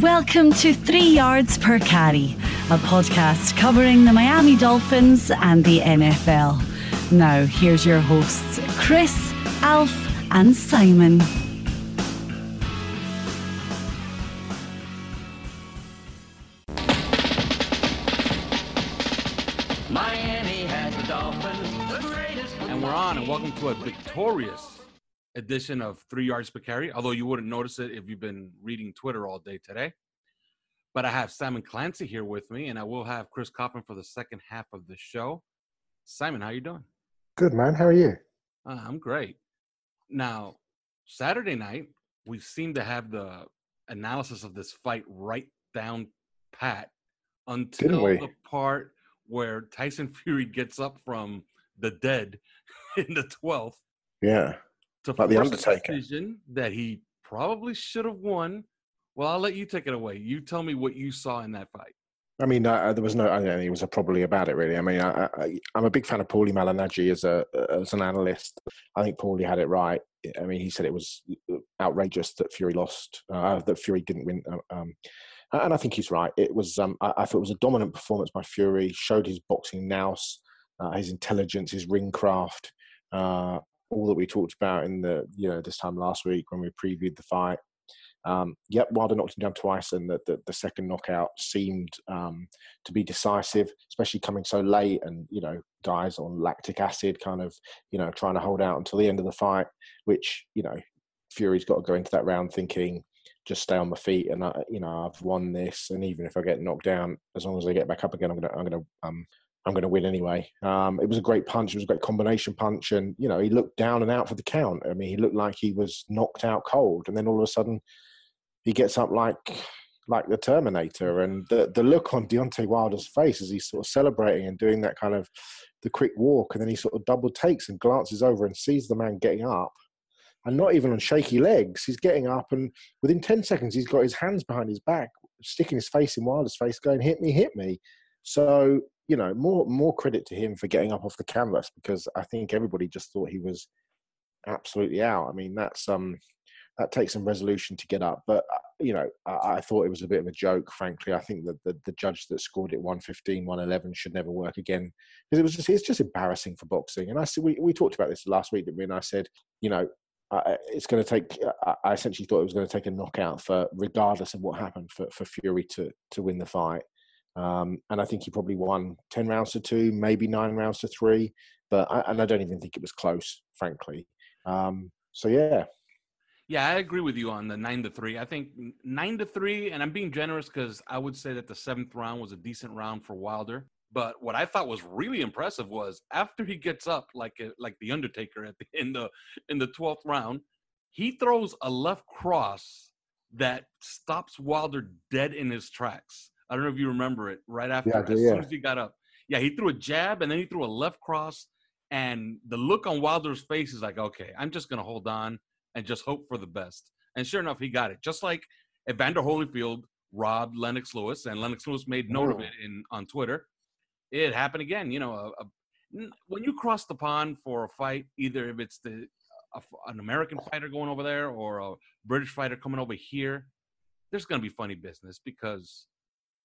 Welcome to Three Yards Per Carry, a podcast covering the Miami Dolphins and the NFL. Now, here's your hosts, Chris, Alf, and Simon. Miami has the Dolphins, the greatest. And we're on, and welcome to a victorious edition of Three Yards Per Carry, although you wouldn't notice it if you've been reading Twitter all day today. But I have Simon Clancy here with me, and I will have Chris Coppin for the second half of the show. Simon, how you doing? Good man. How are you? Uh, I'm great. Now, Saturday night, we seem to have the analysis of this fight right down pat until the part where Tyson Fury gets up from the dead in the 12th Yeah. To Like The Undertaker. decision that he probably should have won. Well, I'll let you take it away. You tell me what you saw in that fight. I mean, uh, there was no. I don't think it was a probably about it really. I mean, I, I, I'm a big fan of Paulie Malignaggi as a as an analyst. I think Paulie had it right. I mean, he said it was outrageous that Fury lost, uh, that Fury didn't win. uh, Um, and I think he's right. It was. Um, I, I thought it was a dominant performance by Fury. Showed his boxing nous, uh, his intelligence, his ring craft. Uh, all that we talked about in the you know this time last week when we previewed the fight. Um, yep, Wilder knocked him down twice, and the, the, the second knockout seemed um, to be decisive, especially coming so late. And you know, guys on lactic acid, kind of you know trying to hold out until the end of the fight, which you know Fury's got to go into that round thinking just stay on my feet, and I, you know I've won this, and even if I get knocked down, as long as I get back up again, I'm gonna I'm gonna um, I'm going to win anyway. Um, it was a great punch. It was a great combination punch, and you know he looked down and out for the count. I mean, he looked like he was knocked out cold, and then all of a sudden he gets up like like the Terminator. And the the look on Deontay Wilder's face as he's sort of celebrating and doing that kind of the quick walk, and then he sort of double takes and glances over and sees the man getting up. And not even on shaky legs, he's getting up, and within ten seconds, he's got his hands behind his back, sticking his face in Wilder's face, going, "Hit me, hit me." So you know, more more credit to him for getting up off the canvas because I think everybody just thought he was absolutely out. I mean, that's um that takes some resolution to get up, but uh, you know, I, I thought it was a bit of a joke. Frankly, I think that the, the judge that scored it 115, 111 should never work again because it was just it's just embarrassing for boxing. And I said we we talked about this last week, didn't we? And I said, you know. Uh, it's going to take. I essentially thought it was going to take a knockout for, regardless of what happened, for, for Fury to to win the fight. Um, and I think he probably won 10 rounds to two, maybe nine rounds to three. But I, and I don't even think it was close, frankly. Um, so, yeah. Yeah, I agree with you on the nine to three. I think nine to three, and I'm being generous because I would say that the seventh round was a decent round for Wilder. But what I thought was really impressive was after he gets up like a, like the Undertaker at the in the in the twelfth round, he throws a left cross that stops Wilder dead in his tracks. I don't know if you remember it. Right after, Yeah, as soon as he got up, yeah, he threw a jab and then he threw a left cross, and the look on Wilder's face is like, okay, I'm just gonna hold on and just hope for the best. And sure enough, he got it. Just like Evander Holyfield robbed Lennox Lewis, and Lennox Lewis made note of it in on Twitter. It happened again. You know, a, a, when you cross the pond for a fight, either if it's the a an American fighter going over there or a British fighter coming over here, there's going to be funny business because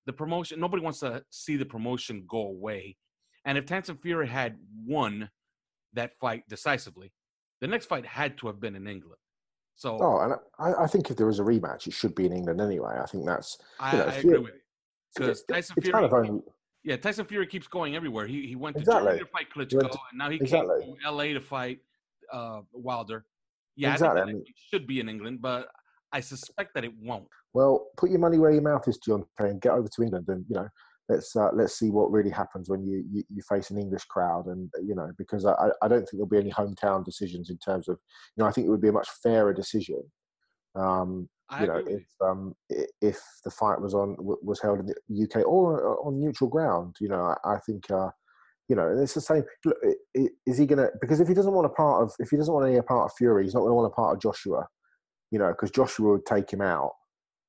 the promotion. Nobody wants to see the promotion go away. And if Tyson Fury had won that fight decisively, the next fight had to have been in England. So Oh, and I, I think if there was a rematch, it should be in England anyway. I think that's. I, know, I agree with you. Because Tyson Fury, kind of only. yeah, Tyson Fury keeps going everywhere. He he went to Exactly. Germany to fight Klitschko, to- and now he exactly. came to L.A. to fight uh, Wilder. Yeah, Exactly, I I think mean- it should be in England, but I suspect that it won't. Well, put your money where your mouth is, John, and get over to England, and you know, let's uh, let's see what really happens when you, you you face an English crowd, and you know, because I I- don't think there'll be any hometown decisions in terms of, you know, I think it would be a much fairer decision. Um, you know, if um, if the fight was on was held in the UK or uh, on neutral ground, you know, I, I think, uh, you know, it's the same. Look, is he gonna? Because if he doesn't want a part of, if he doesn't want any part of Fury, he's not going to want a part of Joshua, you know, because Joshua would take him out.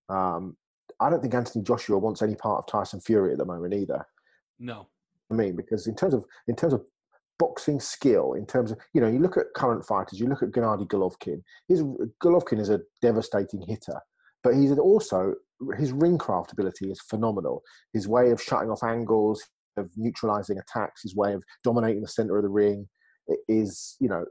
Um, I don't think Anthony Joshua wants any part of Tyson Fury at the moment either. No. I mean, because in terms of in terms of boxing skill, in terms of you know, you look at current fighters, you look at Gennady Golovkin. His Golovkin is a devastating hitter, but he's also his ring craft ability is phenomenal. His way of shutting off angles, of neutralizing attacks, his way of dominating the center of the ring is, you know,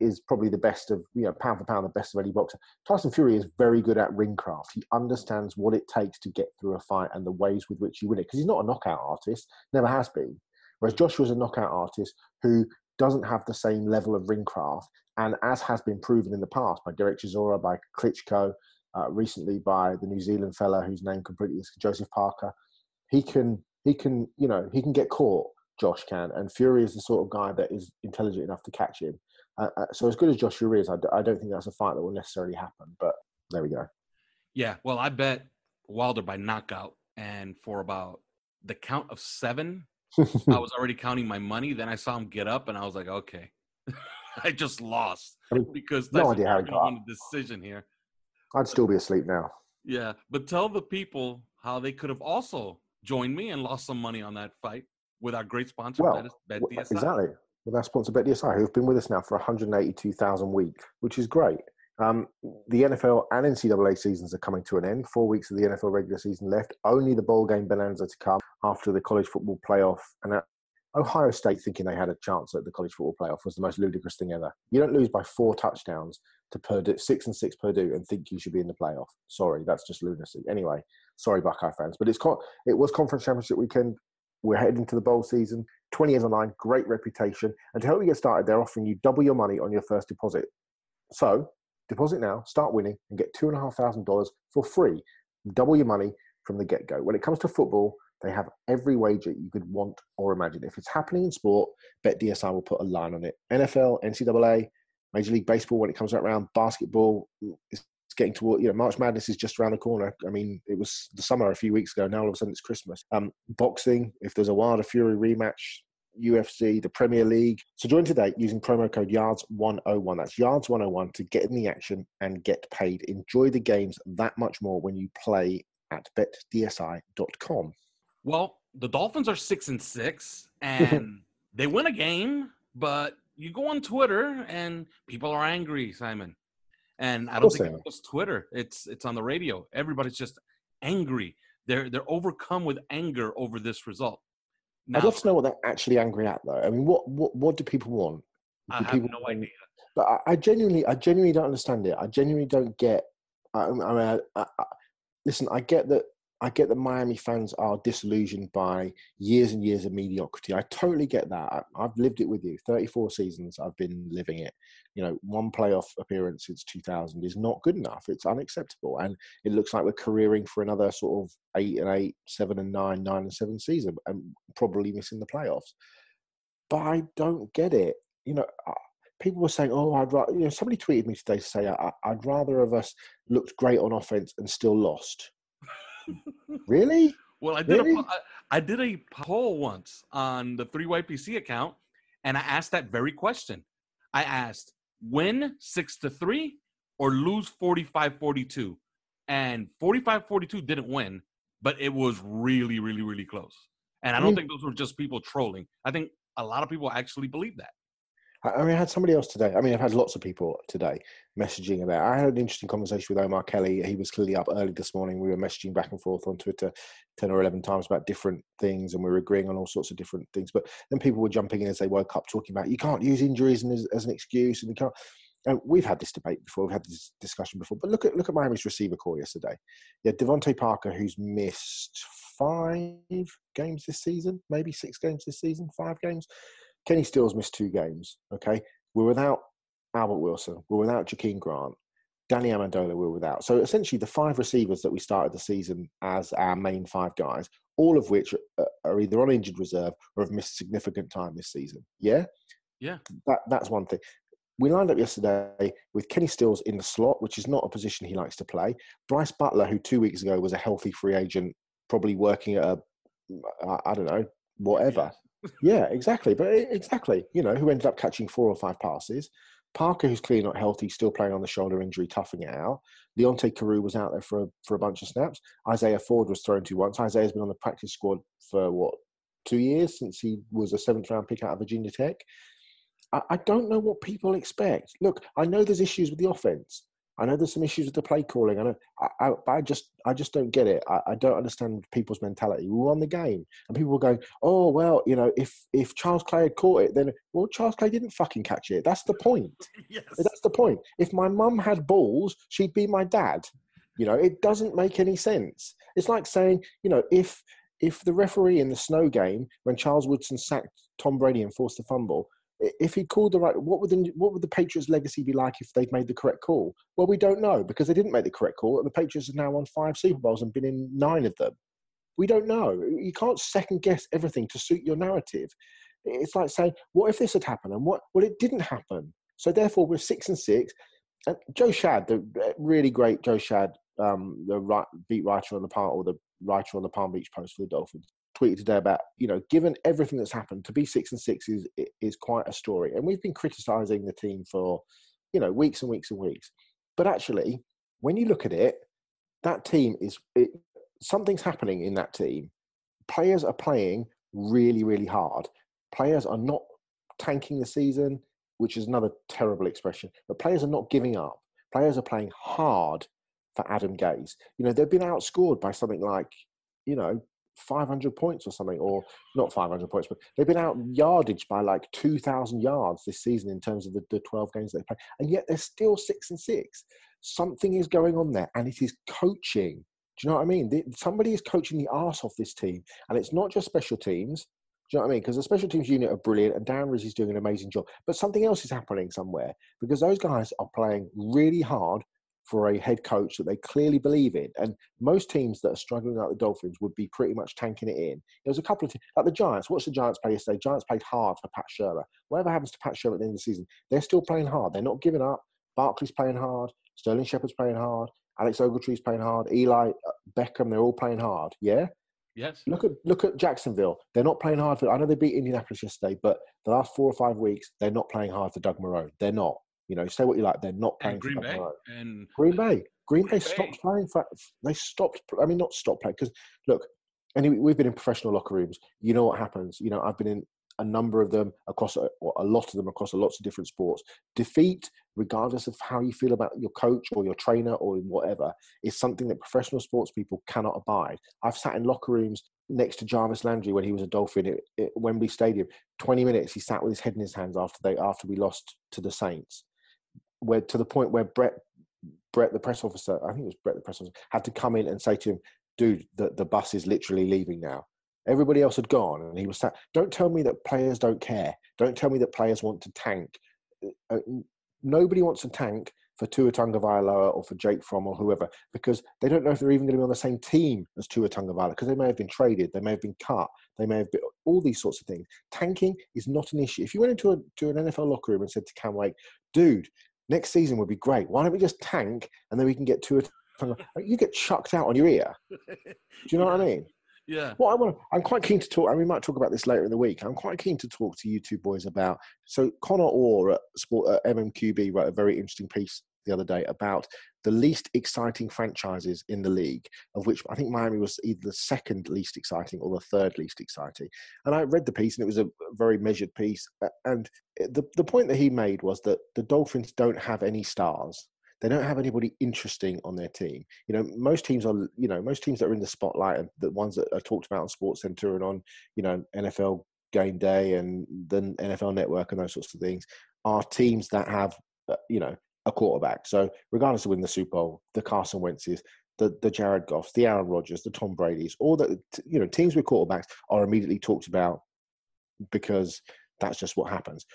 is probably the best of, you know, pound for pound, the best of any boxer. Tyson Fury is very good at ring craft. He understands what it takes to get through a fight and the ways with which you win it because he's not a knockout artist, never has been. Whereas Joshua is a knockout artist who doesn't have the same level of ring craft, and as has been proven in the past by Derek Chisora, by Klitschko, uh, recently by the New Zealand fella whose name completely is Joseph Parker, he can he can you know he can get caught. Josh can, and Fury is the sort of guy that is intelligent enough to catch him. Uh, uh, so as good as Joshua is, I d- I don't think that's a fight that will necessarily happen. But there we go. Yeah, well, I bet Wilder by knockout, and for about the count of seven, I was already counting my money. Then I saw him get up, and I was like, okay, I just lost I mean, because no idea how he got won the decision here. I'd still be asleep now. Yeah, but tell the people how they could have also joined me and lost some money on that fight with our great sponsor, Well, Bet, Well, Exactly. With our sponsor BetDSI, who have been with us now for 182,000 weeks, which is great. Um, the NFL and NCAA seasons are coming to an end. Four weeks of the NFL regular season left. Only the bowl game bonanza to come after the college football playoff. And uh, Ohio State thinking they had a chance at the college football playoff was the most ludicrous thing ever. You don't lose by four touchdowns to Purdue, six and six Purdue, and think you should be in the playoff. Sorry, that's just lunacy. Anyway, sorry Buckeye fans, but it's con- it was conference championship weekend. We're heading to the bowl season. 20 years online, great reputation. And to help you get started, they're offering you double your money on your first deposit. So deposit now, start winning, and get two and a half thousand dollars for free. Double your money from the get go. When it comes to football, they have every wager you could want or imagine. If it's happening in sport, BetDSI will put a line on it. NFL, NCAA, Major League Baseball, when it comes around, basketball, it's it's getting toward, you know, March Madness is just around the corner. I mean, it was the summer a few weeks ago. Now all of a sudden it's Christmas. Um, boxing, if there's a Wilder Fury rematch, UFC, the Premier League. So join today using promo code YARDS101. That's YARDS101 to get in the action and get paid. Enjoy the games that much more when you play at betdsi.com. Well, the Dolphins are six and six, and they win a game, but you go on Twitter and people are angry, Simon. And I don't think it's just Twitter; it's it's on the radio. Everybody's just angry. They're they're overcome with anger over this result. Now, I'd love to know what they're actually angry at, though. I mean, what what, what do people want? I Do have people no want- idea. But I, I genuinely, I genuinely don't understand it. I genuinely don't get. I, I mean, I, I, I, listen, I get that. I get that Miami fans are disillusioned by years and years of mediocrity. I totally get that. I, I've lived it with you. Thirty-four seasons, I've been living it. You know, one playoff appearance since 2000 is not good enough. It's unacceptable, and it looks like we're careering for another sort of eight and eight, seven and nine, nine and seven season, and probably missing the playoffs. But I don't get it. You know, people were saying, "Oh, I'd rather." You know, somebody tweeted me today to say, "I'd rather of us looked great on offense and still lost." Really? Well, I did Really? a I, did a poll once on the three YPC account, and I asked that very question. I asked, win six to three or lose 45-42? And 45-42 didn't win, but it was really, really, really close. And I I don't mean- think those were just people trolling. I think a lot of people actually believe that. I mean, I had somebody else today. I mean, I've had lots of people today messaging about. I had an interesting conversation with Omar Kelly. He was clearly up early this morning. We were messaging back and forth on Twitter ten or eleven times about different things, and we were agreeing on all sorts of different things. But then people were jumping in as they woke up, talking about you can't use injuries as, as an excuse, and you can't. And we've had this debate before. We've had this discussion before. But look at look at Miami's receiver corps yesterday. Yeah, DeVante Parker, who's missed five games this season, maybe six games this season, five games. Kenny Stills missed two games. Okay, we're without Albert Wilson. We're without Jakeem Grant. Danny Amendola we're without. So essentially, the five receivers that we started the season as our main five guys, all of which are, are either on injured reserve or have missed significant time this season. Yeah, Yeah. That that's one thing. We lined up yesterday with Kenny Stills in the slot, which is not a position he likes to play. Brice Butler, who two weeks ago was a healthy free agent, probably working at a, I don't know, whatever. Yeah, exactly. But exactly, you know, who ended up catching four or five passes. Parker, who's clearly not healthy, still playing on the shoulder injury, toughing it out. Leonte Carroo was out there for a, for a bunch of snaps. Isaiah Ford was thrown to once. Isaiah's been on the practice squad for what two years since he was a seventh round pick out of Virginia Tech. I, I don't know what people expect. Look, I know there's issues with the offense. I know there's some issues with the play calling. I know, I, I, but I just, I just don't get it. I, I don't understand people's mentality. We won the game, and people were going, "Oh well, you know, if if Charles Clay had caught it, then well, Charles Clay didn't fucking catch it. That's the point. yes. That's the point. If my mum had balls, she'd be my dad. You know, it doesn't make any sense. It's like saying, you know, if if the referee in the snow game when Charles Woodson sacked Tom Brady and forced the fumble, if he called the right, what would the what would the Patriots' legacy be like if they'd made the correct call? Well, we don't know because they didn't make the correct call, and the Patriots have now won five Super Bowls and been in nine of them. We don't know. You can't second guess everything to suit your narrative. It's like saying, what if this had happened? And what? Well, it didn't happen. So therefore, we're six and six. And Joe Schad, the really great Joe Schad, um, the right, beat writer on the part or the writer on the Palm Beach Post for the Dolphins, tweeted today about you know, given everything that's happened, to be six and six is is quite a story. And we've been criticising the team for you know weeks and weeks and weeks. But actually, when you look at it, that team is it, something's happening in that team. Players are playing really, really hard. Players are not tanking the season, which is another terrible expression. But players are not giving up. Players are playing hard for Adam Gase. You know, they've been outscored by something like, you know, 500 points or something, or not 500 points, but they've been out yardage by like 2,000 yards this season in terms of the, the 12 games they play. And yet they're still six and six. Something is going on there, and it is coaching. Do you know what I mean? The, somebody is coaching the arse off this team, and it's not just special teams. Do you know what I mean? Because the special teams unit are brilliant, and Darren Rizzi's doing an amazing job. But something else is happening somewhere because those guys are playing really hard for a head coach that they clearly believe in. And most teams that are struggling like the Dolphins would be pretty much tanking it in. There was a couple of teams, like the Giants. What's the Giants play yesterday? Giants played hard for Pat Shurmur. Whatever happens to Pat Shurmur at the end of the season, they're still playing hard. They're not giving up. Barkley's playing hard. Sterling Shepard's playing hard. Alec Ogletree's playing hard. Eli uh, Beckham, they're all playing hard. Yeah. Yes. Look at look at Jacksonville. They're not playing hard for. I know they beat Indianapolis yesterday, but the last four or five weeks, they're not playing hard for Doug Marrone. They're not. You know, say what you like. They're not playing And Green Bay. And Green Bay. Green Bay Green stopped playing for. They stopped. I mean, not stopped playing because look, anyway, we've been in professional locker rooms. You know what happens. You know, I've been in a number of them across a, a lot of them across lots of different sports. Defeat, regardless of how you feel about your coach or your trainer or whatever, is something that professional sports people cannot abide. I've sat in locker rooms next to Jarvis Landry when he was a Dolphin at, at Wembley Stadium. Twenty minutes, he sat with his head in his hands after they after we lost to the Saints. Where to the point where Brett Brett, the press officer, I think it was Brett, the press officer, had to come in and say to him, "Dude, the, the bus is literally leaving now." Everybody else had gone, and he was sat. Don't tell me that players don't care. Don't tell me that players want to tank. Uh, nobody wants to tank for Tua Tagovailoa or for Jake Fromm or whoever because they don't know if they're even going to be on the same team as Tua Tagovailoa because they may have been traded, they may have been cut, they may have been all these sorts of things. Tanking is not an issue. If you went into a, to an NFL locker room and said to Cam Wake, "Dude, next season would be great. Why don't we just tank and then we can get Tua?" Tagovailoa?" You get chucked out on your ear. Do you know what I mean? yeah. What I want, I'm quite keen to talk, and we might talk about this later in the week. I'm quite keen to talk to you two boys about. So Connor Orr at Sport at MMQB wrote a very interesting piece the other day about the least exciting franchises in the league, of which I think Miami was either the second least exciting or the third least exciting. And I read the piece, and it was a very measured piece. And the the point that he made was that the Dolphins don't have any stars. They don't have anybody interesting on their team. You know, most teams are, you know, most teams that are in the spotlight and the ones that are talked about on Sports Center and on, you know, NFL Game Day and the NFL Network and those sorts of things are teams that have, uh, you know, a quarterback. So regardless of winning the Super Bowl, the Carson Wentz's, the the Jared Goffs, the Aaron Rodgers, the Tom Brady's, all the you know teams with quarterbacks are immediately talked about because that's just what happens.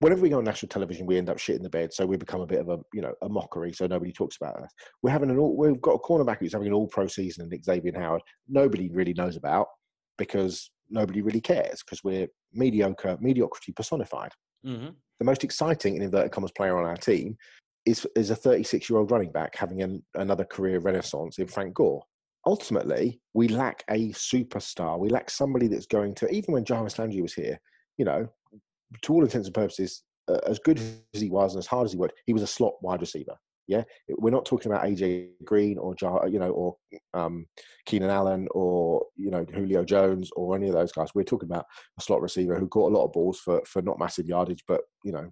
Whenever we go on national television, we end up shit in the bed, so we become a bit of a you know a mockery. So nobody talks about us. We're having an all, we've got a cornerback who's having an all pro season, and Xavier Howard. Nobody really knows about because nobody really cares because we're mediocre, mediocrity personified hmm the most exciting in inverted commas player on our team is is a 36 year old running back having an, another career renaissance in Frank Gore. Ultimately, we lack a superstar. We lack somebody that's going to even when Jarvis Landry was here, you know, to all intents and purposes, uh, as good as he was and as hard as he worked, he was a slot wide receiver. Yeah, we're not talking about AJ Green or you know, or um, Keenan Allen or you know Julio Jones or any of those guys. We're talking about a slot receiver who caught a lot of balls for for not massive yardage, but you know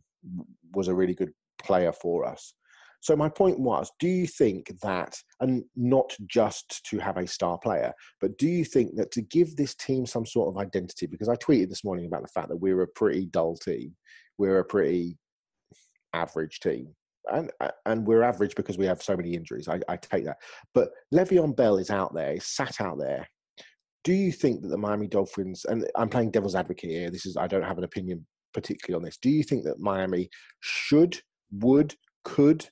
was a really good player for us. So my point was, do you think that, and not just to have a star player, but do you think that to give this team some sort of identity? Because I tweeted this morning about the fact that we're a pretty dull team, we're a pretty average team. And, uh, and we're average because we have so many injuries. I, I take that. But Le'Veon Bell is out there, sat out there. Do you think that the Miami Dolphins, and I'm playing devil's advocate here, this is, I don't have an opinion particularly on this. Do you think that Miami should, would, could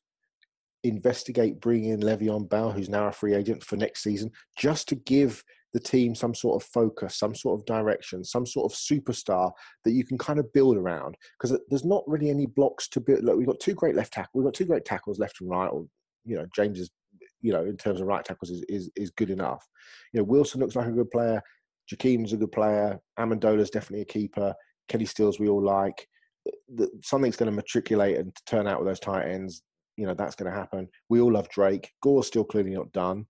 investigate bringing in Le'Veon Bell, who's now a free agent for next season, just to give the team some sort of focus, some sort of direction, some sort of superstar that you can kind of build around? Because there's not really any blocks to build. Look, we've got two great left tackles. We've got two great tackles, left and right. Or you know, James is, you know, in terms of right tackles, is is, is good enough. You know, Wilson looks like a good player. Jakeem's a good player. Amendola's definitely a keeper. Kenny Stills we all like. The, something's going to matriculate and turn out with those tight ends. You know that's going to happen. We all love Drake. Gore's still clearly not done.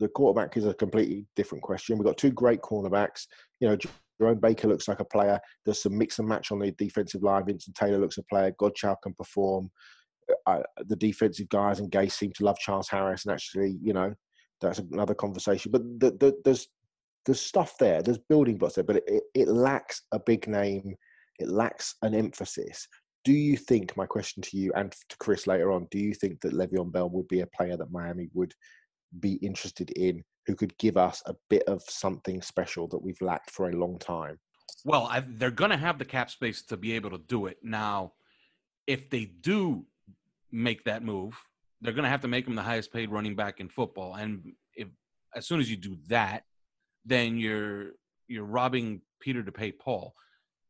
The quarterback is a completely different question. We've got two great cornerbacks. You know, Jerome Baker looks like a player. There's some mix and match on the defensive line. Vincent Taylor looks a player. Godchaux can perform. Uh, the defensive guys and Gase seem to love Charles Harris, and actually, you know, that's another conversation. But the, the, there's there's stuff there, there's building blocks there, but it, it lacks a big name, it lacks an emphasis. Do you think, my question to you and to Chris later on, do you think that Le'Veon Bell would be a player that Miami would be interested in who could give us a bit of something special that we've lacked for a long time? Well, I, they're going to have the cap space to be able to do it. Now, if they do make that move, they're going to have to make him the highest paid running back in football. And if as soon as you do that, then you're you're robbing Peter to pay Paul.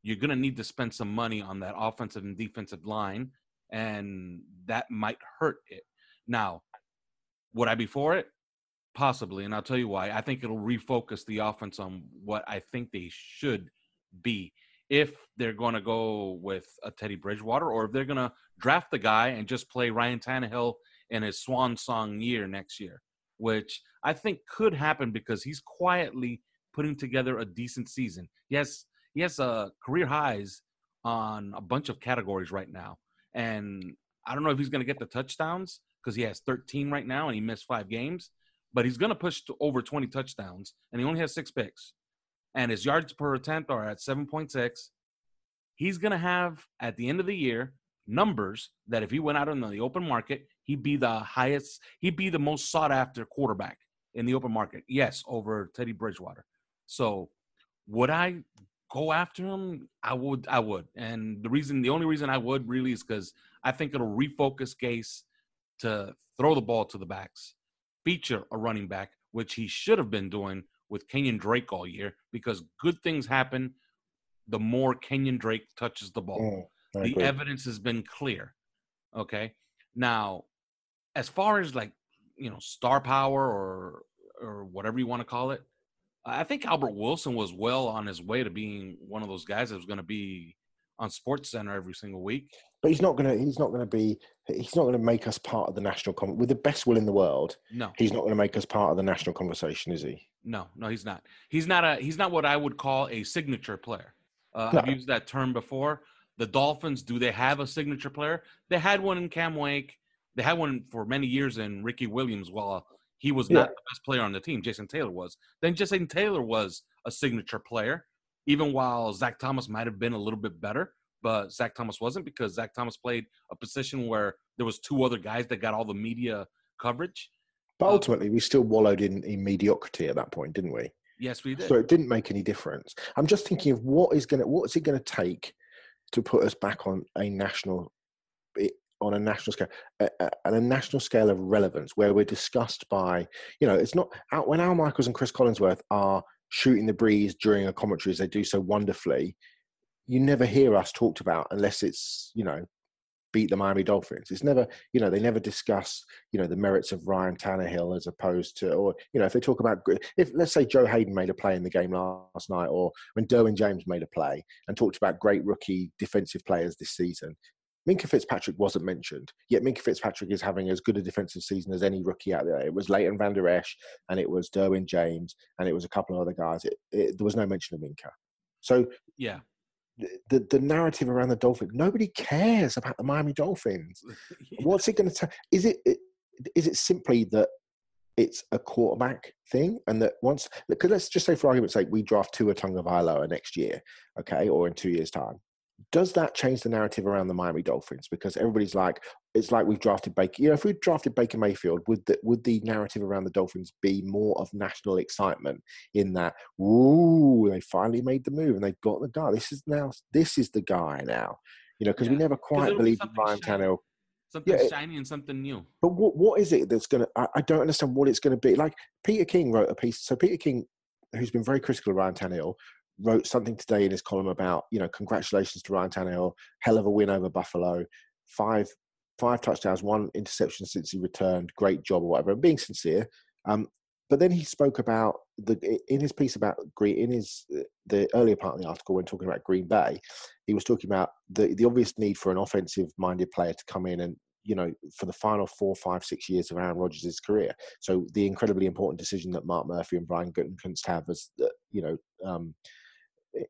You're going to need to spend some money on that offensive and defensive line, and that might hurt it. Now, would I be for it? Possibly, and I'll tell you why. I think it'll refocus the offense on what I think they should be. If they're going to go with a Teddy Bridgewater, or if they're going to draft the guy and just play Ryan Tannehill in his swan song year next year which I think could happen because he's quietly putting together a decent season. Yes, he has uh, career highs on a bunch of categories right now, and I don't know if he's going to get the touchdowns because he has 13 right now and he missed five games, but he's going to push over 20 touchdowns, and he only has six picks, and his yards per attempt are at 7.6. He's going to have at the end of the year numbers that if he went out in the open market, he'd be the highest, he'd be the most sought after quarterback in the open market. Yes, over Teddy Bridgewater. So would I go after him? I would, I would. And the reason, the only reason I would really is because I think it'll refocus Gase to throw the ball to the backs, feature a running back, which he should have been doing with Kenyon Drake all year because good things happen the more Kenyon Drake touches the ball. Mm the agree. evidence has been clear. Okay. Now, as far as like, you know, star power or or whatever you want to call it, I think Albert Wilson was well on his way to being one of those guys that was going to be on Sports Center every single week. But he's not going to. He's not going to be. He's not going to make us part of the national con- with the best will in the world. No, he's not going to make us part of the national conversation, is he? No, no, he's not. He's not a. He's not what I would call a signature player. Uh, no. I've used that term before. The Dolphins, do they have a signature player? They had one in Cam Wake. They had one for many years in Ricky Williams while he was yeah. not the best player on the team. Jason Taylor was. Then Jason Taylor was a signature player, even while Zach Thomas might have been a little bit better. But Zach Thomas wasn't because Zach Thomas played a position where there was two other guys that got all the media coverage. But uh, ultimately, we still wallowed in, in mediocrity at that point, didn't we? Yes, we did. So it didn't make any difference. I'm just thinking of what is going to what's it going to take to put us back on a national on a national scale at a national scale of relevance where we're discussed by you know it's not when al michaels and chris collinsworth are shooting the breeze during a commentary as they do so wonderfully you never hear us talked about unless it's you know beat the Miami Dolphins. It's never, you know, they never discuss, you know, the merits of Ryan Tannehill as opposed to, or you know, if they talk about, if let's say Joe Haden made a play in the game last night, or when Derwin James made a play and talked about great rookie defensive players this season. Minkah Fitzpatrick wasn't mentioned, yet Minkah Fitzpatrick is having as good a defensive season as any rookie out there. It was Leighton Vander Esch, and it was Derwin James, and it was a couple of other guys. It, it, there was no mention of Minkah. So yeah, the the narrative around the Dolphins. Nobody cares about the Miami Dolphins. What's it going to? Tell is it is it simply that it's a quarterback thing, and that once because let's just say for argument's sake we draft Tua Tagovailoa next year, okay, or in two years' time. Does that change the narrative around the Miami Dolphins? Because everybody's like, it's like we've drafted Baker. You know, if we drafted Baker Mayfield, would the would the narrative around the Dolphins be more of national excitement in that? Ooh, they finally made the move and they've got the guy. This is now this is the guy now. You know, because we never quite be believed in Ryan shiny. Tannehill. Something Yeah, shiny and something new. But what what is it that's gonna? I, I don't understand what it's gonna be. Like Peter King wrote a piece. So Peter King, who's been very critical of Ryan Tannehill, wrote something today in his column about you know congratulations to Ryan Tannehill, hell of a win over Buffalo, five five touchdowns, one interception since he returned, great job or whatever. And being sincere, um, but then he spoke about the in his piece about Green in his the earlier part of the article when talking about Green Bay, he was talking about the the obvious need for an offensive minded player to come in and you know, for the final four, five, six years of Aaron Rodgers' career. So the incredibly important decision that Mark Murphy and Brian Gutekunst have as, the, you know, um,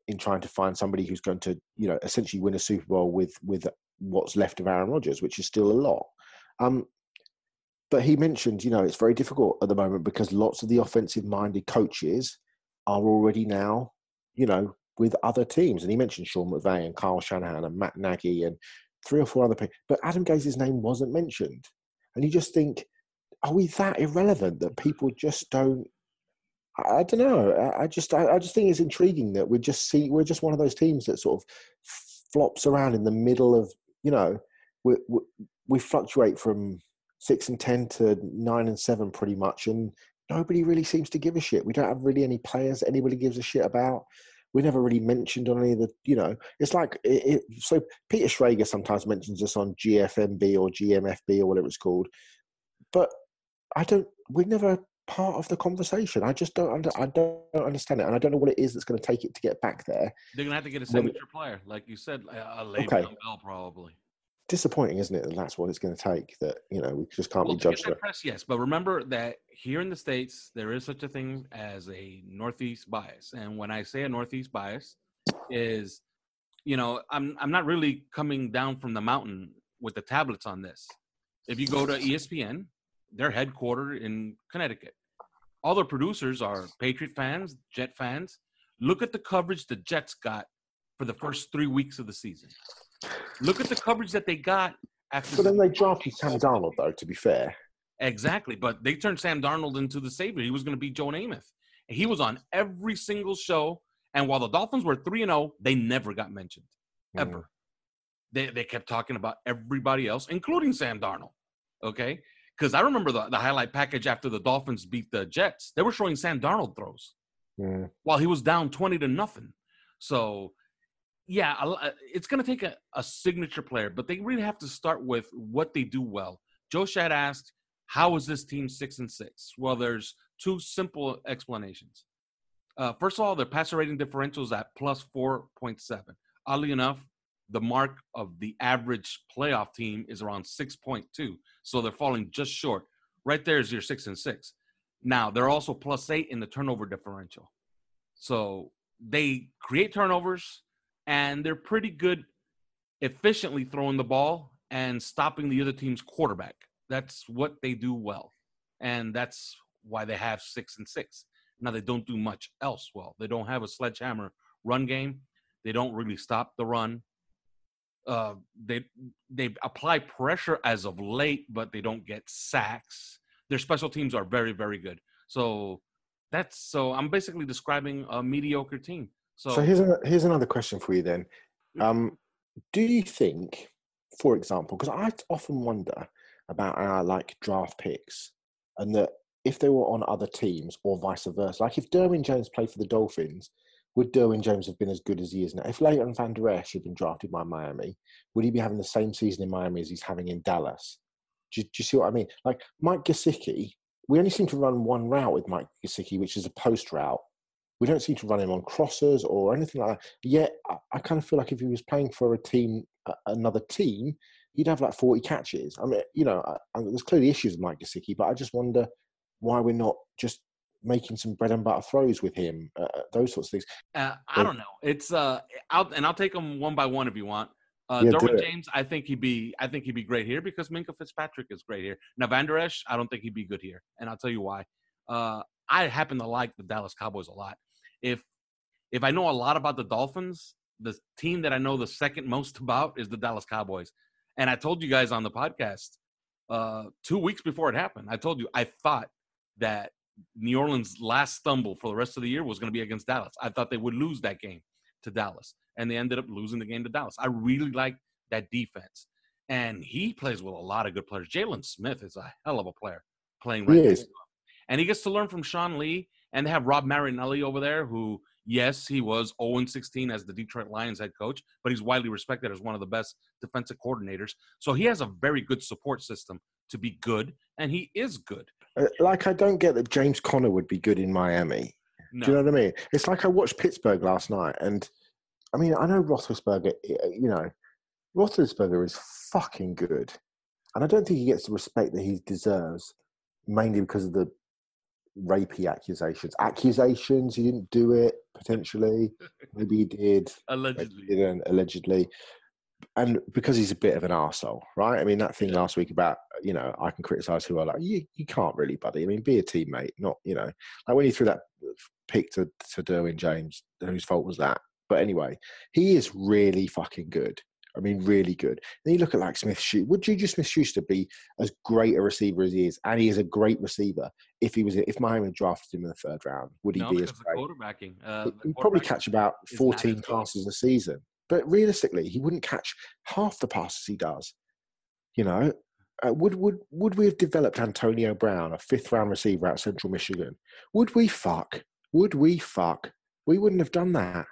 in trying to find somebody who's going to, you know, essentially win a Super Bowl with with what's left of Aaron Rodgers, which is still a lot. Um, but he mentioned, you know, it's very difficult at the moment because lots of the offensive-minded coaches are already now, you know, with other teams. And he mentioned Sean McVay and Kyle Shanahan and Matt Nagy and three or four other people. But Adam Gase's name wasn't mentioned. And you just think, are we that irrelevant that people just don't? I, don't know. I, I just, I, I just think it's intriguing that we just see we're just one of those teams that sort of flops around in the middle of, you know, we we, we fluctuate from six and ten to nine and seven pretty much, and nobody really seems to give a shit. We don't have really any players that anybody gives a shit about. We never really mentioned on any of the, you know, it's like it, it, so. Peter Schrager sometimes mentions us on GFMB or GMFB or whatever it's called, but I don't. We're never part of the conversation. I just don't. Under, I don't understand it, and I don't know what it is that's going to take it to get back there. They're gonna have to get a signature player, like you said, a, a Okay. Bell probably. Disappointing, isn't it? That that's what it's going to take. That you know we just can't Well, be to judged. press, yes, but remember that here in the states there is such a thing as a northeast bias, and when I say a northeast bias, is you know I'm I'm not really coming down from the mountain with the tablets on this. If you go to ESPN, they're headquartered in Connecticut. All their producers are Patriot fans, Jet fans. Look at the coverage the Jets got for the first three weeks of the season. Look at the coverage that they got after. But then they drafted Sam Darnold, though. To be fair, Exactly, but they turned Sam Darnold into the savior. He was going to be Joe Namath. He was on every single show, and while the Dolphins were three and zero, they never got mentioned Mm. ever. They they kept talking about everybody else, including Sam Darnold. Okay, because I remember the, the highlight package after the Dolphins beat the Jets. They were showing Sam Darnold throws Mm. while he was down twenty to nothing. So, yeah, a it's going to take a, a signature player, but they really have to start with what they do well. Joe Schad asked, "How is this team six and six? Well, there's two simple explanations. Uh, first of all, their passer rating differential is at plus four point seven. Oddly enough, the mark of the average playoff team is around six point two, so they're falling just short. Right there is your six and six. Now they're also plus eight in the turnover differential. So they create turnovers and they're pretty good efficiently throwing the ball and stopping the other team's quarterback. That's what they do well. And that's why they have six and six. Now they don't do much else well. They don't have a sledgehammer run game. They don't really stop the run. Uh, they they apply pressure as of late, but they don't get sacks. Their special teams are very very good. So that's so I'm basically describing a mediocre team. So, So, here's a, here's another question for you then. Um, do you think, for example, because I often wonder about our like draft picks, and that if they were on other teams or vice versa, like if Derwin Jones played for the Dolphins, would Derwin James have been as good as he is now? If Leighton Van Der Esch had been drafted by Miami, would he be having the same season in Miami as he's having in Dallas? Do, you- do you see what I mean? Like Mike Gesicki, we only seem to run one route with Mike Gesicki, which is a post route. We don't seem to run him on crossers or anything like that. Yet I, I kind of feel like if he was playing for a team, a- another team, he'd have like 40 catches. I mean, you know, I, I, there's clearly issues with Mike Gesicki, but I just wonder why we're not just making some bread and butter throws with him, uh, those sorts of things. Uh, I don't know. It's uh, I'll and I'll take them one by one if you want. Uh, Yeah, Derwin. James, I think he'd be, I think he'd be great here because Minkah Fitzpatrick is great here. Now Van Der Esch, I don't think he'd be good here, and I'll tell you why. Uh, I happen to like the Dallas Cowboys a lot. If if I know a lot about the Dolphins, the team that I know the second most about is the Dallas Cowboys. And I told you guys on the podcast uh, two weeks before it happened. I told you I thought that New Orleans' last stumble for the rest of the year was going to be against Dallas. I thought they would lose that game to Dallas, and they ended up losing the game to Dallas. I really like that defense, and he plays with a lot of good players. Jaylon Smith is a hell of a player playing right He next is. to him. and he gets to learn from Sean Lee, and they have Rod Marinelli over there, who yes, he was 0-16 as the Detroit Lions head coach, but he's widely respected as one of the best defensive coordinators. So he has a very good support system to be good, and he is good. Uh, Like I don't get that James Conner would be good in Miami. No. Do you know what I mean? It's like I watched Pittsburgh last night, and I mean I know Roethlisberger. You know, Roethlisberger is fucking good, and I don't think he gets the respect that he deserves, mainly because of the rapey accusations. Accusations, he didn't do it potentially. Maybe he did. Allegedly. he didn't, allegedly. And because he's a bit of an arsehole, right? I mean, that thing last week about, you know, I can criticize who I like. You, you can't really, buddy. I mean, be a teammate, not, you know, like when he threw that pick to, to Derwin James, whose fault was that? But anyway, he is really fucking good. I mean, really good. Then you look at like Smith Schuster. Would Juju Smith Schuster be as great a receiver as he is? And he is a great receiver. If he was, if Miami had drafted him in the third round, would he No, be as great? quarterbacking. Uh, He'd probably catch about 14 passes a season. But realistically, he wouldn't catch half the passes he does. You know, uh, would would would we have developed Antonio Brown, a fifth round receiver out Central Michigan? Would we fuck? Would we fuck? We wouldn't have done that.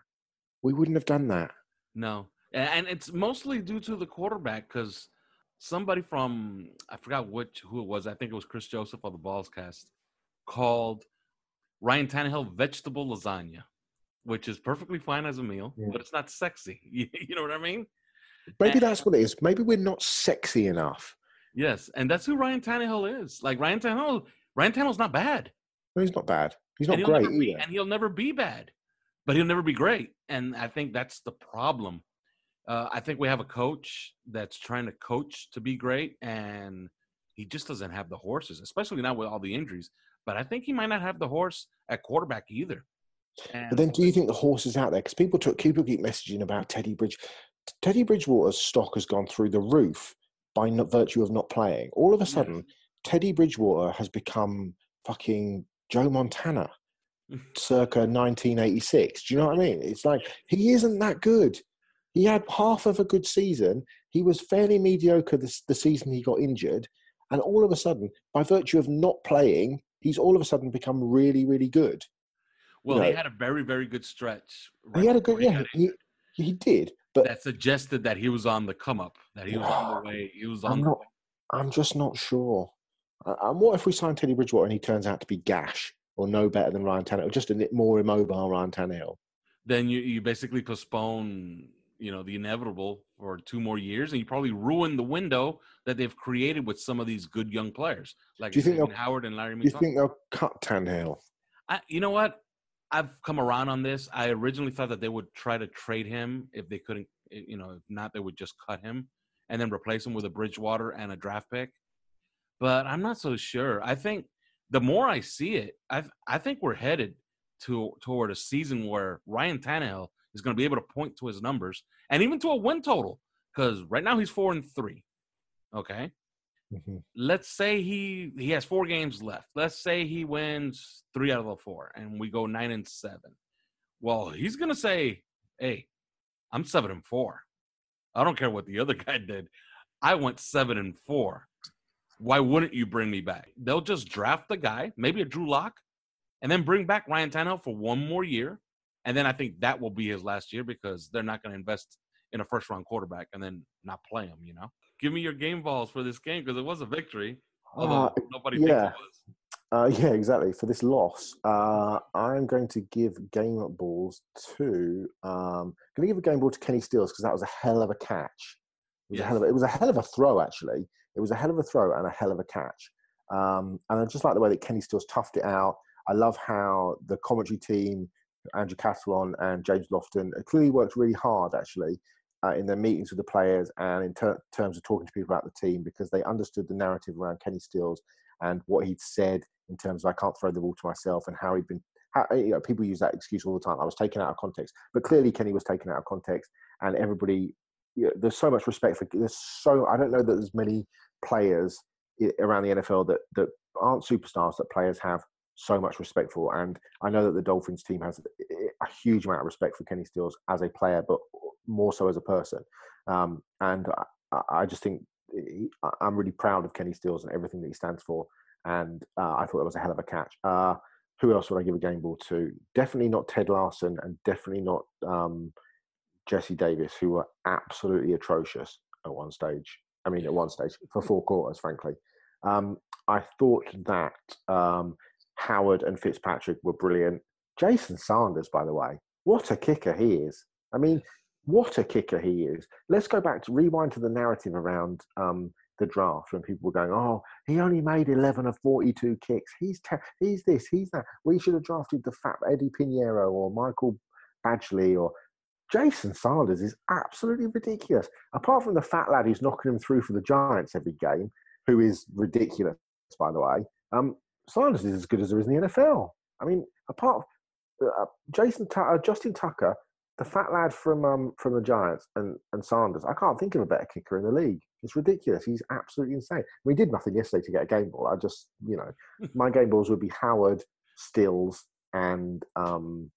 We wouldn't have done that. No, and it's mostly due to the quarterback because somebody from I forgot which who it was. I think it was Chris Joseph of the Balls Cast called Ryan Tannehill vegetable lasagna, which is perfectly fine as a meal, Yeah. but it's not sexy. You, you know what I mean? Maybe And- that's what it is. Maybe we're not sexy enough. Yes, and that's who Ryan Tannehill is. Like Ryan Tannehill, Ryan Tannehill's not bad. No, he's not bad. He's not great be, either. and he'll never be bad, but he'll never be great. And I think that's the problem. Uh, I think we have a coach that's trying to coach to be great, and he just doesn't have the horses, especially now with all the injuries. But I think he might not have the horse at quarterback either. But then, do you think the horse is out there? Because people took people keep messaging about Teddy Bridge. Teddy Bridgewater's stock has gone through the roof by not, virtue of not playing. All of a Yes. sudden, Teddy Bridgewater has become fucking Joe Montana, circa 1986. Do you know what I mean? It's like he isn't that good. He had half of a good season. He was fairly mediocre this, the season he got injured, and all of a sudden, by virtue of not playing, he's all of a sudden become really, really good. Well, he had a very, very good stretch. he had a good, he yeah, he, he did. But that suggested that he was on the come up, that he was on the way. He was on I'm the not. I'm just not sure. And what if we sign Teddy Bridgewater and he turns out to be gash or no better than Ryan Tannehill, just a bit more immobile Ryan Tannehill? then you, you basically postpone you know the inevitable for two more years and you probably ruin the window that they've created with some of these good young players like Do you think howard and larry Do you think they'll cut Tannehill? I, you know what i've come around on this. I originally thought that they would try to trade him if they couldn't eh, you know if not they would just cut him and then replace him with a bridgewater and a draft pick. But i'm not so sure. I think the more i see it i i think we're headed to toward a season where ryan Tannehill is going to be able to point to his numbers and even to a win total because right now he's four and three okay Mhm. let's say he he has four games left. Let's say he wins three out of the four, and we go nine and seven. Well, he's gonna say, "Hey, I'm seven and four. I don't care what the other guy did. I went seven and four. Why wouldn't you bring me back? They'll just draft the guy, maybe a Drew Lock, and then bring back Ryan Tannehill for one more year, and then I think that will be his last year because they're not going to invest in a first round quarterback and then not play him. You know, give me your game balls for this game because it was a victory. Although Uh, nobody yeah. thinks it was. Uh, yeah, exactly. For this loss, uh, I'm going to give game balls to. Um, going to give a game ball to Kenny Stills because that was a hell of a catch. It was a hell of a, it was a hell of a throw actually. It was a hell of a throw and a hell of a catch. Um, and I just like the way that Kenny Stills toughed it out. I love how the commentary team, Andrew Catalon and James Lofton, clearly worked really hard actually uh, in their meetings with the players and in ter- terms of talking to people about the team because they understood the narrative around Kenny Stills and what he'd said in terms of I can't throw the ball to myself and how he'd been. How, you know, people use that excuse all the time. I was taken out of context, but clearly Kenny was taken out of context, and everybody. You know, there's so much respect for. There's so I don't know that there's many players around the NFL that that aren't superstars that players have so much respect for. And I know that the Dolphins team has a huge amount of respect for Kenny Stills as a player, but more so as a person. Um, and I, I just think I'm really proud of Kenny Stills and everything that he stands for. And uh, I thought that was a hell of a catch. Uh, who else would I give a game ball to? Definitely not Ted Larsen, and definitely not um, Jesse Davis, who were absolutely atrocious at one stage. I mean, at one stage for four quarters, frankly. Um, I thought that um, Howard and Fitzpatrick were brilliant. Jason Sanders, by the way, what a kicker he is. I mean, what a kicker he is. Let's go back to rewind to the narrative around um, the draft when people were going, "Oh, he only made eleven of forty-two kicks. He's te- he's this, he's that. We should have drafted the fat Eddy Pineiro or Michael Badgley or Jason Sanders is absolutely ridiculous. Apart from the fat lad who's knocking him through for the Giants every game, who is ridiculous, by the way. Um, Sanders is as good as there is in the NFL. I mean, apart uh, Jason uh, Justin Tucker, the fat lad from um, from the Giants, and and Sanders. I can't think of a better kicker in the league. It's ridiculous. He's absolutely insane. We did nothing yesterday to get a game ball. I just, you know, my game balls would be Howard, Stills, and um,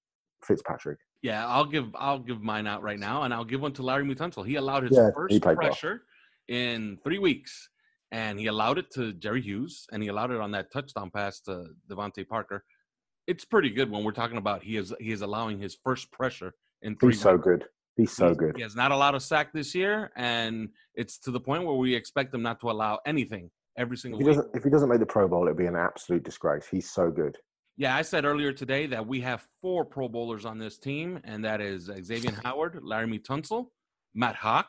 Fitzpatrick. Yeah, I'll give I'll give mine out right now, and I'll give one to Laremy Tunsil. He allowed his Yeah, first played well. pressure in three weeks, and he allowed it to Jerry Hughes, and he allowed it on that touchdown pass to DeVante Parker. It's pretty good when we're talking about he is he is allowing his first pressure in three. He's so good. He's so He's- good. He has not allowed a sack this year, and it's to the point where we expect him not to allow anything every If single he week. doesn't, if he doesn't make the Pro Bowl, it'd be an absolute disgrace. He's so good. Yeah, I said earlier today that we have four Pro Bowlers on this team, and that is Xavier Howard, Laremy Tunsil, Matt Haack,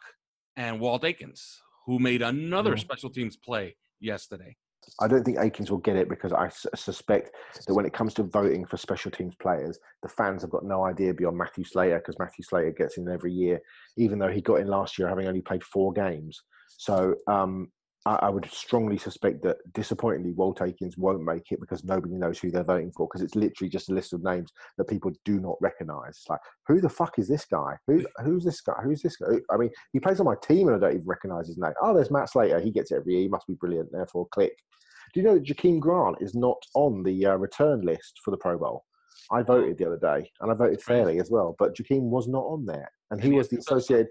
and Walt Aikens, who made another Mhm. special teams play yesterday. I don't think Aikens will get it because I suspect that when it comes to voting for special teams players, the fans have got no idea beyond Matthew Slater because Matthew Slater gets in every year, even though he got in last year having only played four games. So um, I, I would strongly suspect that disappointingly, Walt Aikens won't make it because nobody knows who they're voting for because it's literally just a list of names that people do not recognize. It's like, who the fuck is this guy? Who, who's this guy? Who's this guy? I mean, he plays on my team and I don't even recognize his name. Oh, there's Matt Slater. He gets it every year. He must be brilliant. Therefore, click. Do you know that Jakeem Grant is not on the uh, return list for the Pro Bowl? I voted the other day, and I voted fairly as well. But Jakeem was not on there, and he was the associated.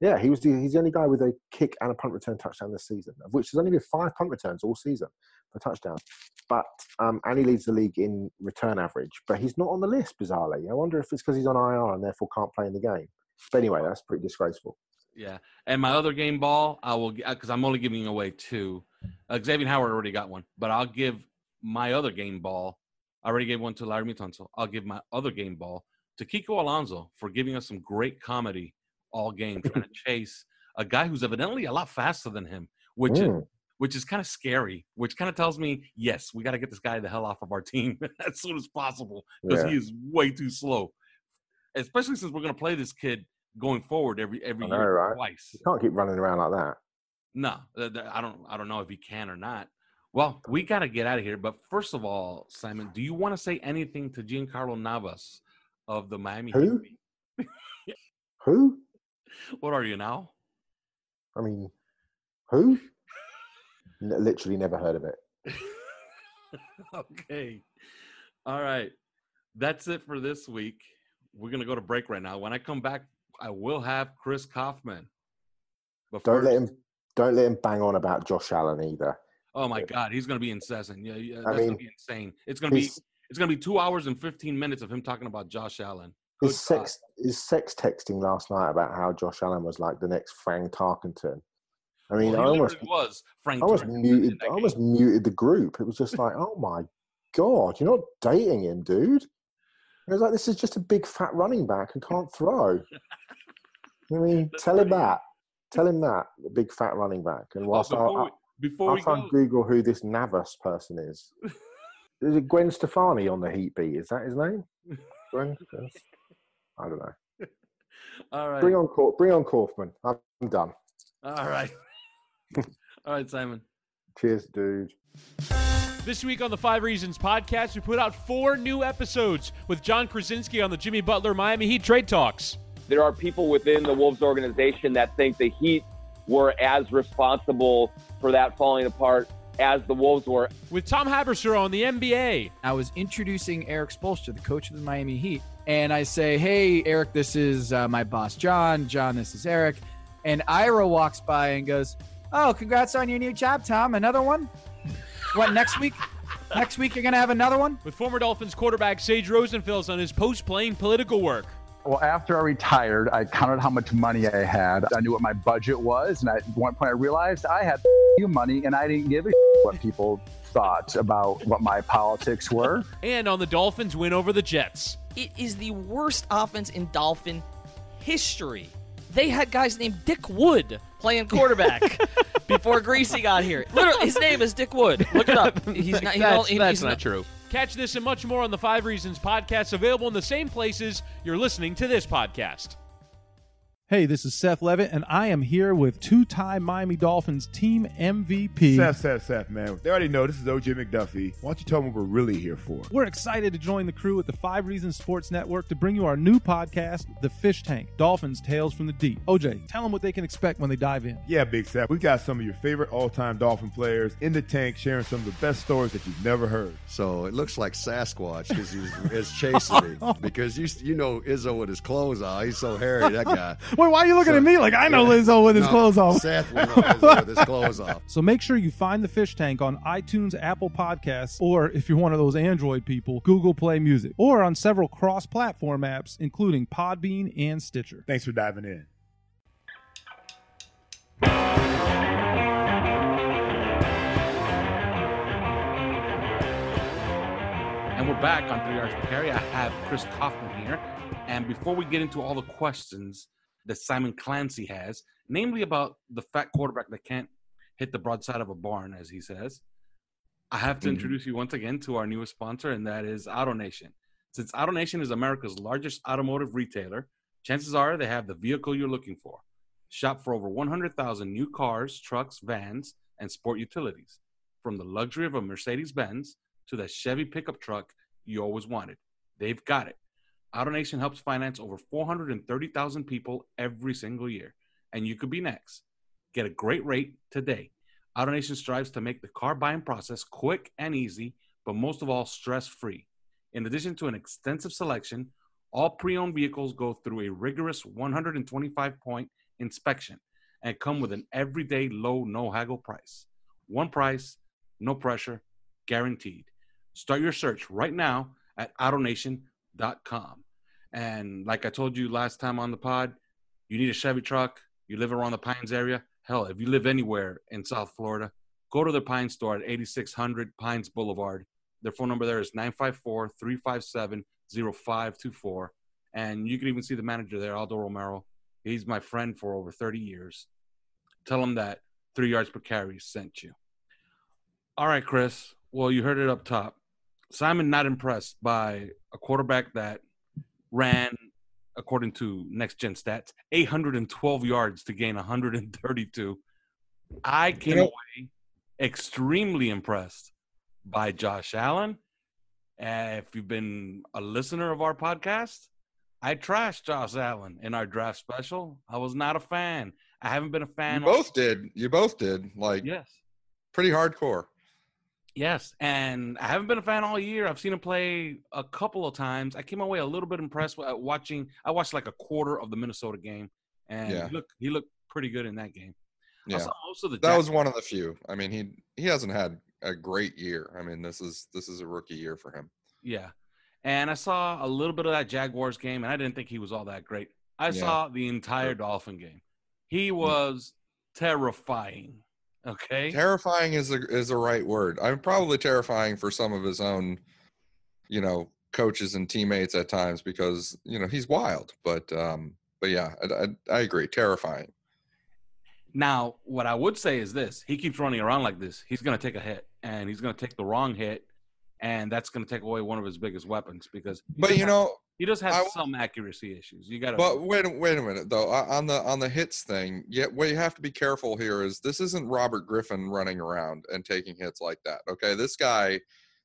Yeah, he was the he's the only guy with a kick and a punt return touchdown this season, of which there's only been five punt returns all season for touchdowns. But um, and he leads the league in return average, but he's not on the list bizarrely. I wonder if it's because he's on IR and therefore can't play in the game. But anyway, that's pretty disgraceful. Yeah, and my other game ball, I will because I'm only giving away two. Uh, Xavier Howard already got one, but I'll give my other game ball. I already gave one to Laremy Tunsil. I'll give my other game ball to Kiko Alonso for giving us some great comedy all game, trying to chase a guy who's evidently a lot faster than him, which is Mm. which is kind of scary. Which kind of tells me, yes, we got to get this guy the hell off of our team as soon as possible because Yeah. he is way too slow. Especially since we're going to play this kid going forward every every know, year right? twice. You can't keep running around like that. No, I don't. I don't know if he can or not. Well, we got to get out of here. But first of all, Simon, do you want to say anything to Giancarlo Navas of the Miami Who? Heat? Who? What are you now? I mean, who? N- literally never heard of it. okay. All right. That's it for this week. We're gonna go to break right now. When I come back, I will have Chris Kaufman. But Don't let him. Don't let him bang on about Josh Allen either. Oh my God, he's gonna be incessant. Yeah, yeah that's I mean, be insane. It's gonna be. It's gonna be two hours and fifteen minutes of him talking about Josh Allen. His sex, his sex texting last night about how Josh Allen was like the next Frank Tarkenton. I mean, Well, I almost, was Frank. I almost muted, I almost muted the group. It was just like, oh my god, you're not dating him, dude. It was like this is just a big fat running back who can't throw. I mean, That's tell him that. Tell him that, the big fat running back. And Oh, whilst I, before I, we, before I'll try go, and Google who this Navas person is. Is it Gwen Stefani on the Heat beat? Is that his name? Gwen? I don't know. All right. Bring on bring on Kaufman. I'm I'm done. All right. All right, Simon. Cheers, dude. This week on the Five Reasons podcast, we put out four new episodes with Jon Krawczynski on the Jimmy Butler Miami Heat trade talks. there are people within the Wolves organization that think the Heat were as responsible for that falling apart as the Wolves were. With Tom Haberstroh on the NBA. I was introducing Erik Spoelstra, the coach of the Miami Heat, and I say, "Hey, Eric, this is uh, my boss, John. John, this is Eric." And Ira walks by and goes, "Oh, congrats on your new job, Tom. Another one? What next week? next week you're gonna have another one?" With former Dolphins quarterback Sage Rosenfels on his post-playing political work. Well, after I retired, I counted how much money I had. I knew what my budget was, and at one point I realized I had few money, and I didn't give a what people thought about what my politics were. And on the Dolphins win over the Jets. It is the worst offense in Dolphin history. They had guys named Dick Wood playing quarterback before Griese got here. Literally, his name is Dick Wood. Look it up. He's not. He's That's, not, that's he's not true. Catch this and much more on the Five Reasons podcast, available in the same places you're listening to this podcast. Hey, this is Seth Levitt, and I am here with two time Miami Dolphins team MVP. Seth, Seth, Seth, man. They already know this is OJ McDuffie. Why don't you tell them what we're really here for? We're excited to join the crew at the Five Reasons Sports Network to bring you our new podcast, The Fish Tank Dolphins Tales from the Deep. OJ, tell them what they can expect when they dive in. Yeah, Big Seth. We've got some of your favorite all-time Dolphin players in the tank sharing some of the best stories that you've never heard. So it looks like Sasquatch because he's is chasing me. Oh. Because you you know Izzo with his clothes on. He's so hairy, that guy. Wait, why are you looking So- at me like I know Yeah. Izzo with his No, clothes off? Seth will know Izzo with his clothes off. So make sure you find the Fish Tank on iTunes, Apple Podcasts, or if you're one of those Android people, Google Play Music, or on several cross platform apps, including Podbean and Stitcher. Thanks for diving in. And we're back on Three Yards Per Carry. I have Chris Kaufman here. And before we get into all the questions that Simon Clancy has, namely about the fat quarterback that can't hit the broadside of a barn, as he says, I have to Mhm. introduce you once again to our newest sponsor, and that is AutoNation. Since AutoNation is America's largest automotive retailer, chances are they have the vehicle you're looking for. Shop for over 100,000 new cars, trucks, vans, and sport utilities. From the luxury of a Mercedes Benz to that Chevy pickup truck you always wanted. They've got it. AutoNation helps finance over 430,000 people every single year, and you could be next. Get a great rate today. AutoNation strives to make the car buying process quick and easy, but most of all, stress free. In addition to an extensive selection, all pre owned vehicles go through a rigorous 125 point inspection and come with an everyday low, no haggle price. One price, no pressure, guaranteed. Start your search right now at autonation.com. And like I told you last time on the pod, you need a Chevy truck, you live around the Pines area. Hell, if you live anywhere in South Florida, go to the Pine store at 8600 Pines Boulevard. Their phone number there is 954 357 0524. And you can even see the manager there, Aldo Romero. He's my friend for over 30 years. Tell him that three yards per carry sent you. All right, Chris. Well, you heard it up top. Simon not impressed by a quarterback that ran, according to next gen stats, 812 yards to gain 132. I came away extremely impressed by Josh Allen. Uh, if you've been a listener of our podcast, I trashed Josh Allen in our draft special. I was not a fan. I haven't been a fan. all- both did. You both did. Like Yes. pretty hardcore. Yes, and I haven't been a fan all year. I've seen him play a couple of times. I came away a little bit impressed with watching. I watched like a quarter of the Minnesota game, and Yeah. he looked he looked pretty good in that game. I Yeah. saw most of the That was one of the few. I mean, he he hasn't had a great year. I mean, this is this is a rookie year for him. yeah, and I saw a little bit of that Jaguars game, and I didn't think he was all that great. I Yeah. saw the entire Dolphin game. He mm. was terrifying. Okay, Terrifying is a is a right word. I'm probably terrifying for some of his own, you know, coaches and teammates at times because you know he's wild. But um, but yeah, I, I, I agree. Terrifying. Now, what I would say is this: he keeps running around like this. He's going to take a hit, and he's going to take the wrong hit, and that's going to take away one of his biggest weapons because. But you know, he does have I- some accuracy issues. You got to. But wait, wait a minute though. On the on the hits thing, yet what you have to be careful here is this isn't Robert Griffin running around and taking hits like that. Okay, this guy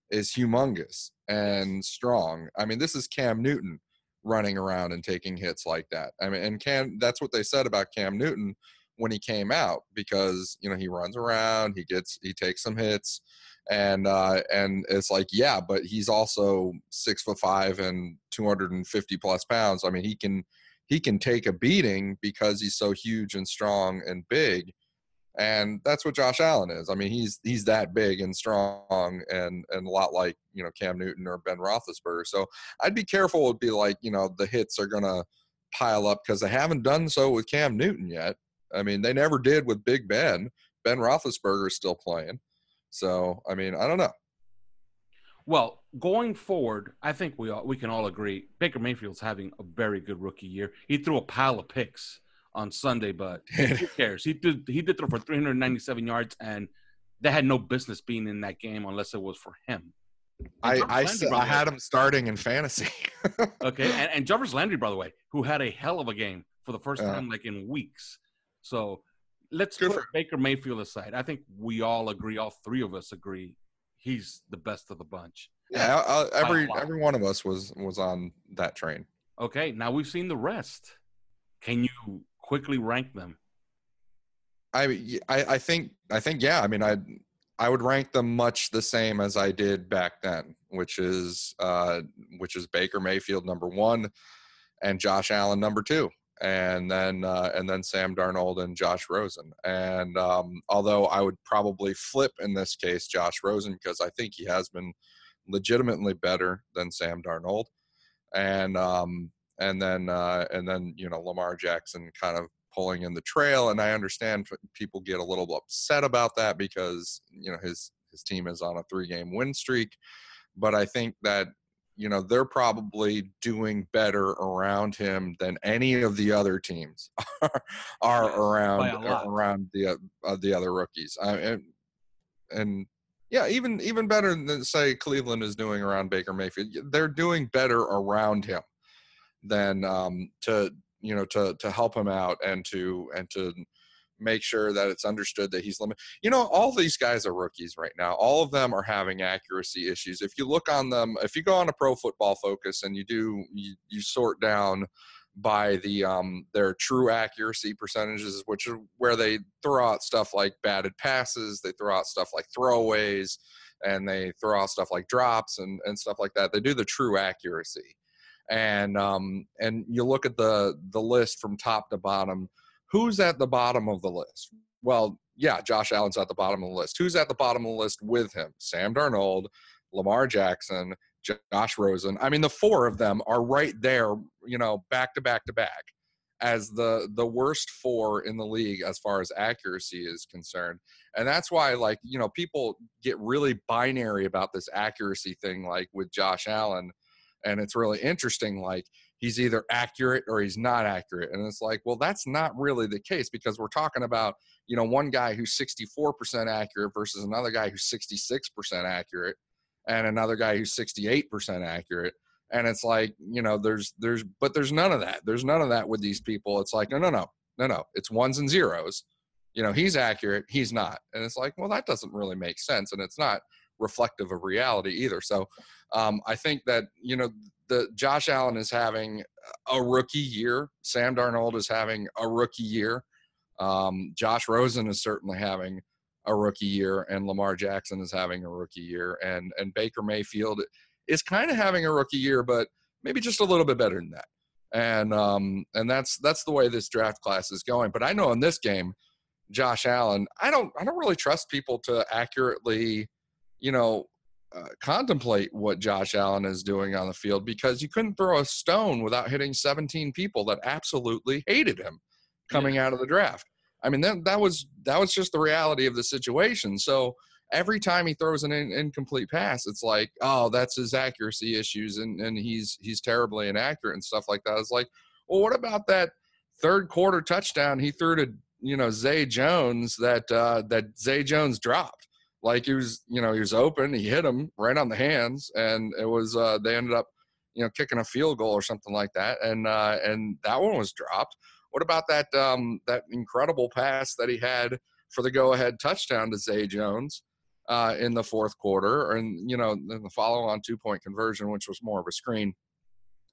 is humongous and strong. I mean, this is Cam Newton running around and taking hits like that. I mean, and Cam, that's what they said about Cam Newton when he came out because you know he runs around, he gets, he takes some hits, and uh, and it's like yeah, but he's also six foot five and 250 plus pounds. I mean, he can he can take a beating because he's so huge and strong and big and that's what Josh Allen is. I mean, he's he's that big and strong and and a lot like you know Cam Newton or Ben Roethlisberger. So I'd be careful. It'd be like you know the hits are gonna pile up because they haven't done so with Cam Newton yet. I mean, they never did with Big Ben. Ben Roethlisberger is still playing. So I mean, I don't know. Well, going forward, I think we all, we can all agree Baker Mayfield's having a very good rookie year. He threw a pile of picks on Sunday, but who cares? He did he did throw for 397 yards, and they had no business being in that game unless it was for him. I I, Landry, I way- had him starting in fantasy. Okay, and, and Jarvis Landry, by the way, who had a hell of a game for the first time like in weeks. So let's Good put for- Baker Mayfield aside. I think we all agree, all three of us agree, he's the best of the bunch. yeah, By a every every one of us was was on that train. Okay, now we've seen the rest. Can you quickly rank them? I, I I think I think yeah. I mean, I I would rank them much the same as I did back then, which is uh, which is Baker Mayfield number one, and Josh Allen number two, and then uh, and then Sam Darnold and Josh Rosen. And um, although I would probably flip in this case Josh Rosen because I think he has been legitimately better than Sam Darnold, and um, and then uh, and then you know Lamar Jackson kind of pulling in the trail and i understand people get a little upset about that because you know his his team is on a three game win streak but i think that you know they're probably doing better around him than any of the other teams are, are Yes, around by a lot. around the uh, uh, the other rookies I, and, and yeah even even better than say cleveland is doing around baker mayfield they're doing better around him than um, to you know to to help him out and to and to make sure that it's understood that he's limited. You know, all these guys are rookies right now. All of them are having accuracy issues. If you look on them, if you go on a Pro Football Focus and you do you, you sort down by the um their true accuracy percentages, which are where they throw out stuff like batted passes, they throw out stuff like throwaways, and they throw out stuff like drops and and stuff like that. They do the true accuracy and um, and you look at the the list from top to bottom. Who's at the bottom of the list? Well, yeah, Josh Allen's at the bottom of the list. Who's at the bottom of the list with him? Sam Darnold, Lamar Jackson, Josh Rosen. I mean, the four of them are right there, you know, back to back to back, as the the worst four in the league as far as accuracy is concerned. And that's why, like, you know, people get really binary about this accuracy thing, like with Josh Allen and it's really interesting like he's either accurate or he's not accurate. And it's like well that's not really the case because we're talking about you know one guy who's 64% accurate versus another guy who's 66% accurate and another guy who's 68% accurate. And it's like you know there's there's but there's none of that. There's none of that with these people. It's like no no no no no. It's ones and zeros. You know he's accurate he's not. And it's like well that doesn't really make sense and it's not reflective of reality either. So um, I think that you know the Josh Allen is having a rookie year. Sam Darnold is having a rookie year. Um, Josh Rosen is certainly having a rookie year, and Lamar Jackson is having a rookie year, and and Baker Mayfield is kind of having a rookie year, but maybe just a little bit better than that. And um, and that's that's the way this draft class is going. But I know in this game, Josh Allen, I don't I don't really trust people to accurately, you know, uh, contemplate what Josh Allen is doing on the field because you couldn't throw a stone without hitting 17 people that absolutely hated him coming out of the draft. I mean, that that was that was just the reality of the situation. So every time he throws an in, incomplete pass, it's like, oh, that's his accuracy issues, and and he's he's terribly inaccurate and stuff like that. It's like, well, what about that third quarter touchdown he threw to you know Zay Jones that uh, that Zay Jones dropped? Like he was, you know, he was open. He hit him right on the hands, and it was. Uh, they ended up, you know, kicking a field goal or something like that, and uh, and that one was dropped. What about that um, that incredible pass that he had for the go-ahead touchdown to Zay Jones uh, in the fourth quarter, and you know, then the follow-on two-point conversion, which was more of a screen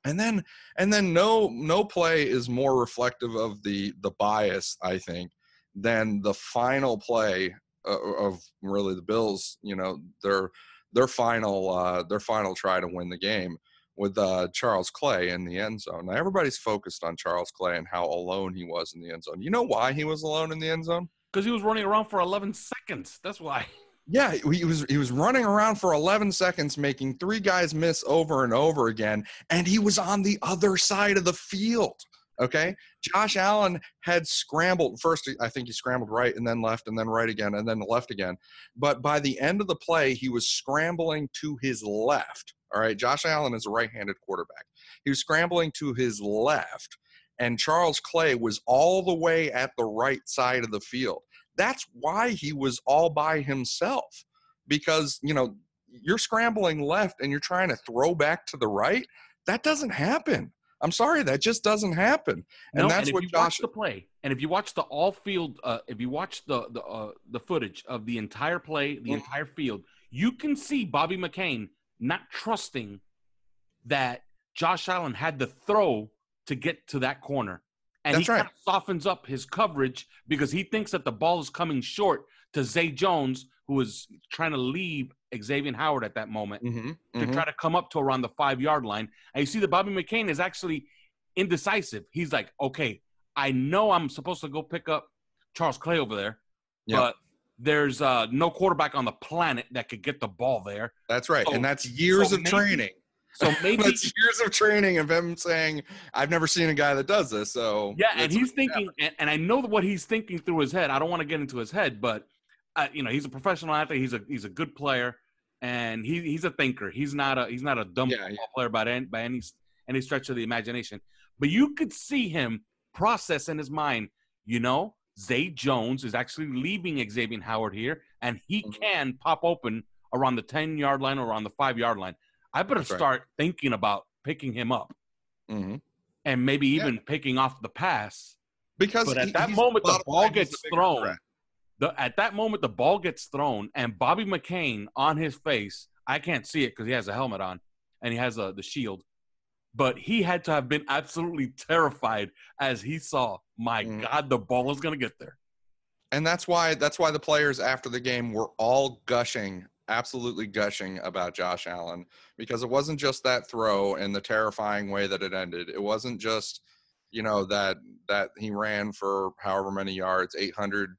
and then and then no no play is more reflective of the the bias i think than the final play of really the bills you know their their final uh their final try to win the game with uh charles clay in the end zone now everybody's focused on charles clay and how alone he was in the end zone you know why he was alone in the end zone Because he was running around for 11 seconds. That's why. Yeah, he was he was running around for 11 seconds, making three guys miss over and over again, and he was on the other side of the field. Okay, Josh Allen had scrambled first. I think he scrambled right and then left and then right again and then left again. But by the end of the play, he was scrambling to his left. All right, Josh Allen is a right-handed quarterback. He was scrambling to his left, and Charles Clay was all the way at the right side of the field that's why he was all by himself because you know you're scrambling left and you're trying to throw back to the right that doesn't happen i'm sorry that just doesn't happen and No, that's if what josh the play, and if you watch the all field, uh, if you watch the the uh, the footage of the entire play, the Mhm. entire field, you can see Bobby McCain not trusting that Josh Allen had to throw to get to that corner, and That's he right. kind of softens up his coverage because he thinks that the ball is coming short to Zay Jones, who was trying to leave Xavier Howard at that moment Mhm, to mhm. try to come up to around the five yard line. And you see that Bobby McCain is actually indecisive. He's like, okay, I know I'm supposed to go pick up Charles Clay over there, Yeah. but there's uh, no quarterback on the planet that could get the ball there. that's right So- and that's years so of maybe- training So maybe, that's years of training of him saying i've never seen a guy that does this so yeah, and he's thinking, and, and I know what he's thinking through his head. I don't want to get into his head, but uh, you know, he's a professional athlete. He's a he's a good player, and he he's a thinker. He's not a he's not a dumb Yeah, yeah. player by any by any any stretch of the imagination. But you could see him process in his mind. You know, Zay Jones is actually leaving Xavier Howard here, and he Mhm. can pop open around the ten yard line or around the five yard line. I better That's right. start thinking about picking him up Mhm. and maybe Yeah. even picking off the pass. because But at he- that moment, the ball gets thrown. threat. The, at that moment, the ball gets thrown, and Bobby McCain on his face, I can't see it because he has a helmet on and he has a, the shield, but he had to have been absolutely terrified as he saw, my Mhm. God, the ball is going to get there. and that's why that's why the players after the game were all gushing absolutely gushing about Josh Allen because it wasn't just that throw and the terrifying way that it ended it wasn't just you know that that he ran for however many yards 800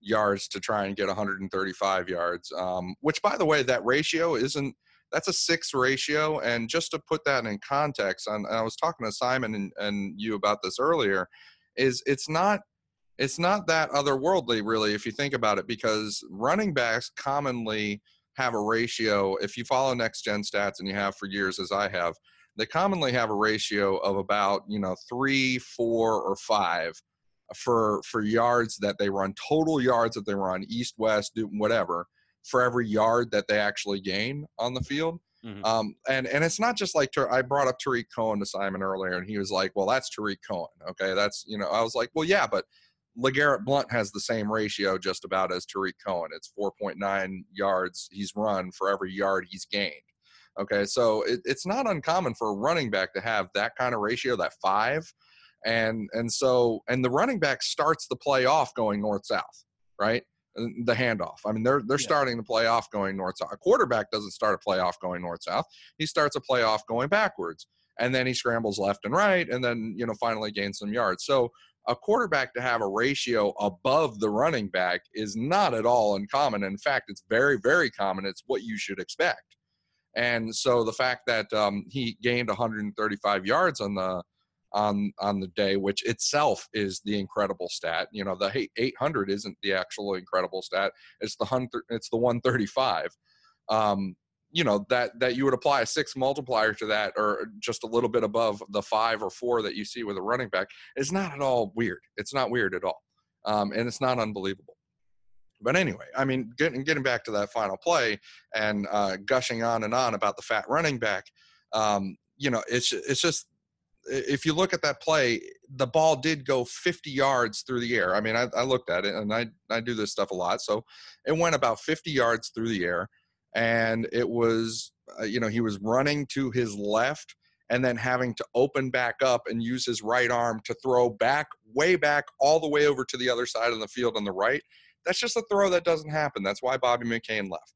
yards to try and get 135 yards um, which by the way that ratio isn't that's a six ratio. And just to put that in context and i was talking to simon and, and you about this earlier is it's not it's not that otherworldly really if you think about it because running backs commonly have a ratio if you follow next gen stats and you have for years as i have they commonly have a ratio of about you know three four or five for for yards that they run total yards that they run east west do whatever for every yard that they actually gain on the field Mhm. um, and and it's not just like I brought up Tarik Cohen to Simon earlier, and he was like, "Well, that's Tarik Cohen, okay? That's you know." I was like, "Well, yeah, but LeGarrette Blount has the same ratio just about as Tarik Cohen. It's 4.9 yards he's run for every yard he's gained. Okay, so it, it's not uncommon for a running back to have that kind of ratio, that five, and and so and the running back starts the play off going north south, right? The handoff. I mean, they're they're Yeah. starting the play off going north south. A quarterback doesn't start a play off going north south. He starts a play off going backwards, and then he scrambles left and right, and then you know finally gains some yards. So a quarterback to have a ratio above the running back is not at all uncommon. In fact, it's very, very common. It's what you should expect. And so the fact that um, he gained 135 yards on the on on the day, which itself is the incredible stat. You know, the eight- 800 isn't the actual incredible stat. It's the hundred. It's the 135. Um, you know that that you would apply a six multiplier to that, or just a little bit above the five or four that you see with a running back. It's not at all weird. It's not weird at all, um, and it's not unbelievable. But anyway, I mean, getting getting back to that final play and uh, gushing on and on about the fat running back, um, you know, it's it's just if you look at that play, the ball did go 50 yards through the air. I mean, I, I looked at it and I I do this stuff a lot, so it went about 50 yards through the air, and it was uh, you know he was running to his left and then having to open back up and use his right arm to throw back way back all the way over to the other side of the field on the right. That's just a throw that doesn't happen. That's why bobby mccain left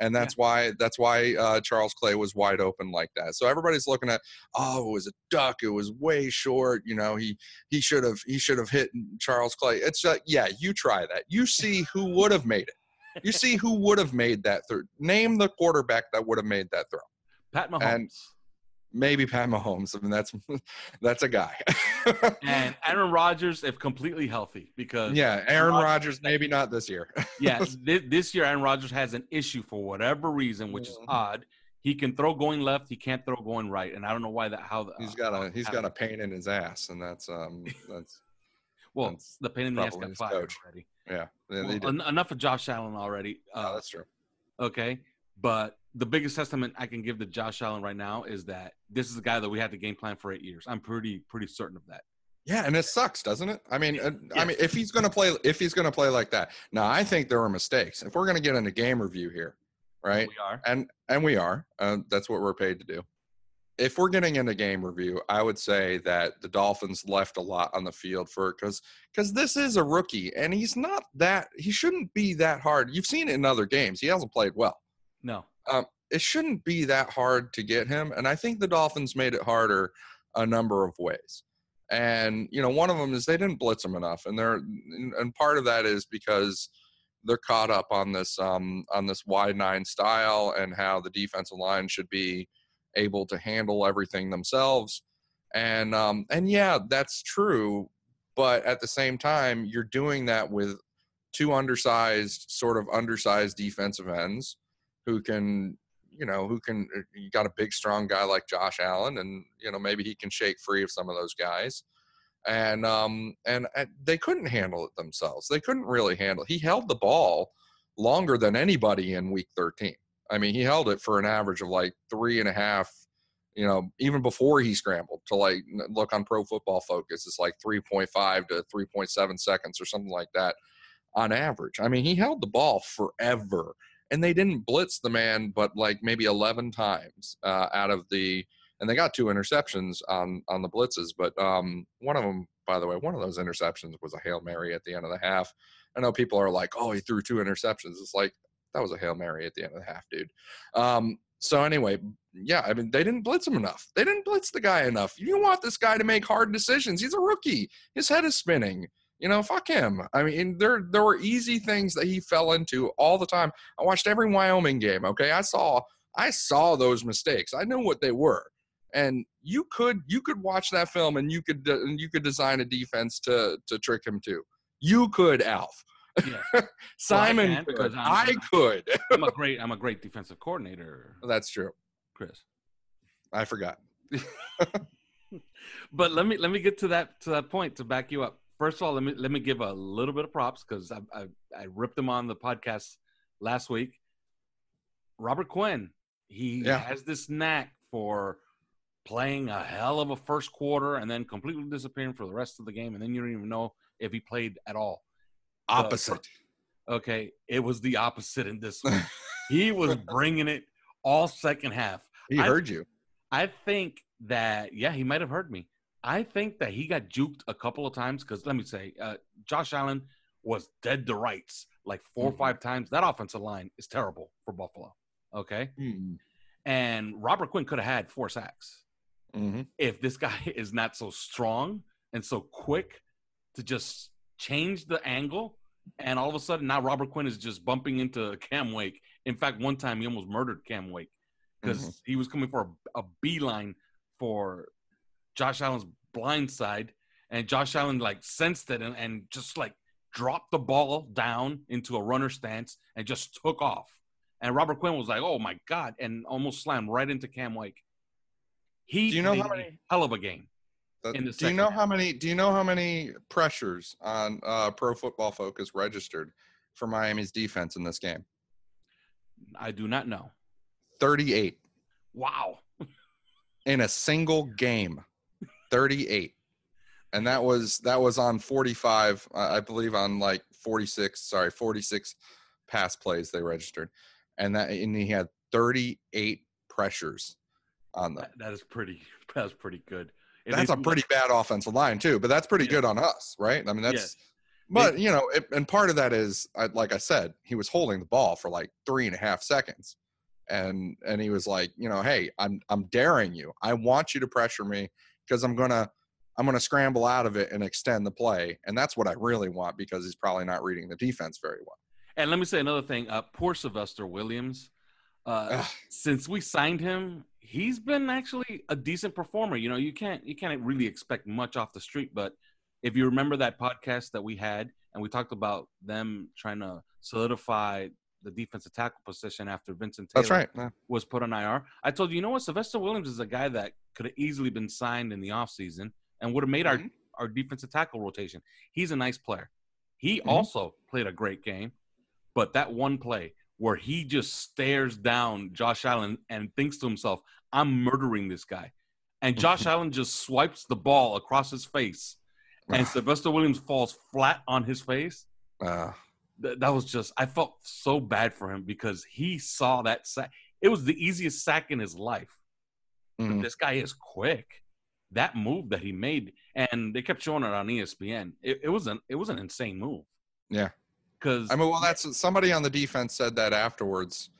and that's why that's why uh, charles clay was wide open like that. So everybody's looking at oh it was a duck it was way short you know he he should have he should have hit charles clay. It's uh, yeah you try that. You see who would have made it. You see who would have made that throw. Name the quarterback that would have made that throw. Pat Mahomes. and maybe Pat Mahomes. I mean, that's that's a guy. and Aaron Rodgers, if completely healthy, because yeah, Aaron Rodgers, maybe not this year. yeah, this, this year Aaron Rodgers has an issue for whatever reason, which is odd. He can throw going left, he can't throw going right, and I don't know why that. How the, he's got a he's got a pain in his ass, and that's um that's well that's the pain in the ass got fired coach. already. Yeah, yeah, Well, en- enough of Josh Allen already. Uh, that's true. Okay, but the biggest testament I can give to Josh Allen right now is that this is a guy that we had to game plan for eight years. I'm pretty pretty certain of that. Yeah, and it sucks, doesn't it? I mean, uh, I mean, if he's going to play, if he's to play like that, now I think there were mistakes. If we're going to get into game review here, right? We are, and and we are. Uh, that's what we're paid to do. If we're getting into game review, I would say that the Dolphins left a lot on the field for because because this is a rookie and he's not that he shouldn't be that hard. You've seen it in other games. He hasn't played well. No. Um, it shouldn't be that hard to get him, and I think the Dolphins made it harder a number of ways. And you know, one of them is they didn't blitz him enough, and they're and part of that is because they're caught up on this um, on this wide nine style and how the defensive line should be able to handle everything themselves. And um, and yeah, that's true, but at the same time, you're doing that with two undersized, sort of undersized defensive ends who can, you know, who can. uh, You got a big, strong guy like Josh Allen, and you know maybe he can shake free of some of those guys. And um and, and they couldn't handle it themselves. They couldn't really handle. He held the ball longer than anybody in Week 13. I mean, he held it for an average of like three and a half. You know, even before he scrambled to like look on Pro Football Focus, it's like 3.5 to 3.7 seconds or something like that on average. I mean, he held the ball forever, and they didn't blitz the man, but like maybe 11 times uh, out of the, and they got two interceptions on on the blitzes, but um, one of them, by the way, one of those interceptions was a hail mary at the end of the half. I know people are like, "Oh, he threw two interceptions." It's like that was a hail mary at the end of the half, dude. Um, so anyway, yeah, I mean, they didn't blitz him enough. They didn't blitz the guy enough. You want this guy to make hard decisions. He's a rookie. His head is spinning. You know, fuck him. I mean, there there were easy things that he fell into all the time. I watched every Wyoming game. Okay, I saw I saw those mistakes. I knew what they were, and you could you could watch that film and you could uh, and you could design a defense to to trick him too. You could, Alf. Yeah. Simon Well, I could. because I'm- I could. I'm a great I'm a great defensive coordinator, That's true. Chris. I forgot. But let me let me get to that to that point to back you up. First of all, let me let me give a little bit of props because I, I I ripped him on the podcast last week. Robert Quinn, he Yeah. has this knack for playing a hell of a first quarter and then completely disappearing for the rest of the game, and then you don't even know if he played at all. Opposite. okay, it was the opposite in this one. he was bringing it all second half. He I- heard you. I think that yeah, he might have heard me. I think that he got juked a couple of times because let me say, uh, Josh Allen was dead to rights like 4 or five times. That offensive line is terrible for Buffalo. Okay, and Robert Quinn could have had four sacks Mm-hmm. if this guy is not so strong and so quick to just change the angle. And all of a sudden, now Robert Quinn is just bumping into Cam Wake. In fact, one time he almost murdered Cam Wake because Mhm. he was coming for a, a beeline for Josh Allen's blind side. And Josh Allen like sensed it and, and just like dropped the ball down into a runner stance and just took off. And Robert Quinn was like, "Oh my god!" and almost slammed right into Cam Wake. He Do you know how many- hell of a game. That- in the do you know half. how many? Do you know how many pressures on uh, Pro Football Focus registered for Miami's defense in this game? I do not know. 38 Wow. in a single game. 38. And that was that was on 45, uh, I believe on like 46, sorry, 46 pass plays they registered. And that and he had 38 pressures on them. That, that is pretty. That's pretty good. If That's a pretty bad offensive line too, but that's pretty good on us, right? I mean, that's Yes. but you know, it, and part of that is, like I said, he was holding the ball for like three and a half seconds, and and he was like, you know, hey, I'm I'm daring you. I want you to pressure me because I'm gonna I'm gonna scramble out of it and extend the play, and that's what I really want because he's probably not reading the defense very well. And let me say another thing. Uh, poor Sylvester Williams. Uh, since we signed him, he's been actually a decent performer. You know, you can't you can't really expect much off the street. But if you remember that podcast that we had, and we talked about them trying to solidify the defensive tackle position after Vincent Taylor That's right. Yeah. was put on IR, I told you, you know what, Sylvester Williams is a guy that could have easily been signed in the offseason and would have made our our defensive tackle rotation. He's a nice player. He Mhm. also played a great game, but that one play where he just stares down Josh Allen and thinks to himself, "I'm murdering this guy," and Josh Allen just swipes the ball across his face, and Sylvester Williams falls flat on his face. Uh, Th- that was just I felt so bad for him because he saw that sack. It was the easiest sack in his life. But mhm. this guy is quick. That move that he made, and they kept showing it on ESPN. It, it was an it was an insane move. Yeah. Because I mean, well, that's somebody on the defense said that afterwards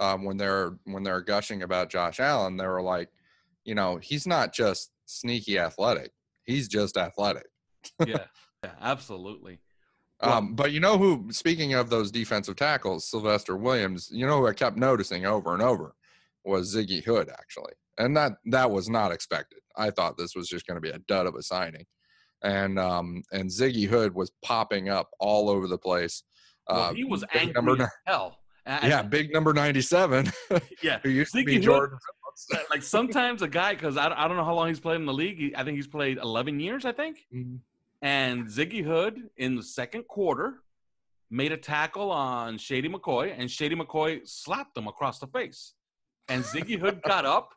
um, when they're when they're gushing about Josh Allen. They were like, you know, he's not just sneaky athletic; he's just athletic. yeah, yeah, absolutely. Um, but you know who? Speaking of those defensive tackles, Sylvester Williams. You know who I kept noticing over and over was Ziggy Hood actually, and that that was not expected. I thought this was just going to be a dud of a signing, and um, and Ziggy Hood was popping up all over the place. Well, Uh, he was big angry number as hell. I- yeah, big number ninety-seven. yeah. who used to Ziggy be Hood- Jordan. like sometimes a guy because I, I don't know how long he's played in the league. I think he's played 11 years. I think. Mm-hmm. And Ziggy Hood in the second quarter made a tackle on Shady McCoy, and Shady McCoy slapped him across the face. And Ziggy Hood got up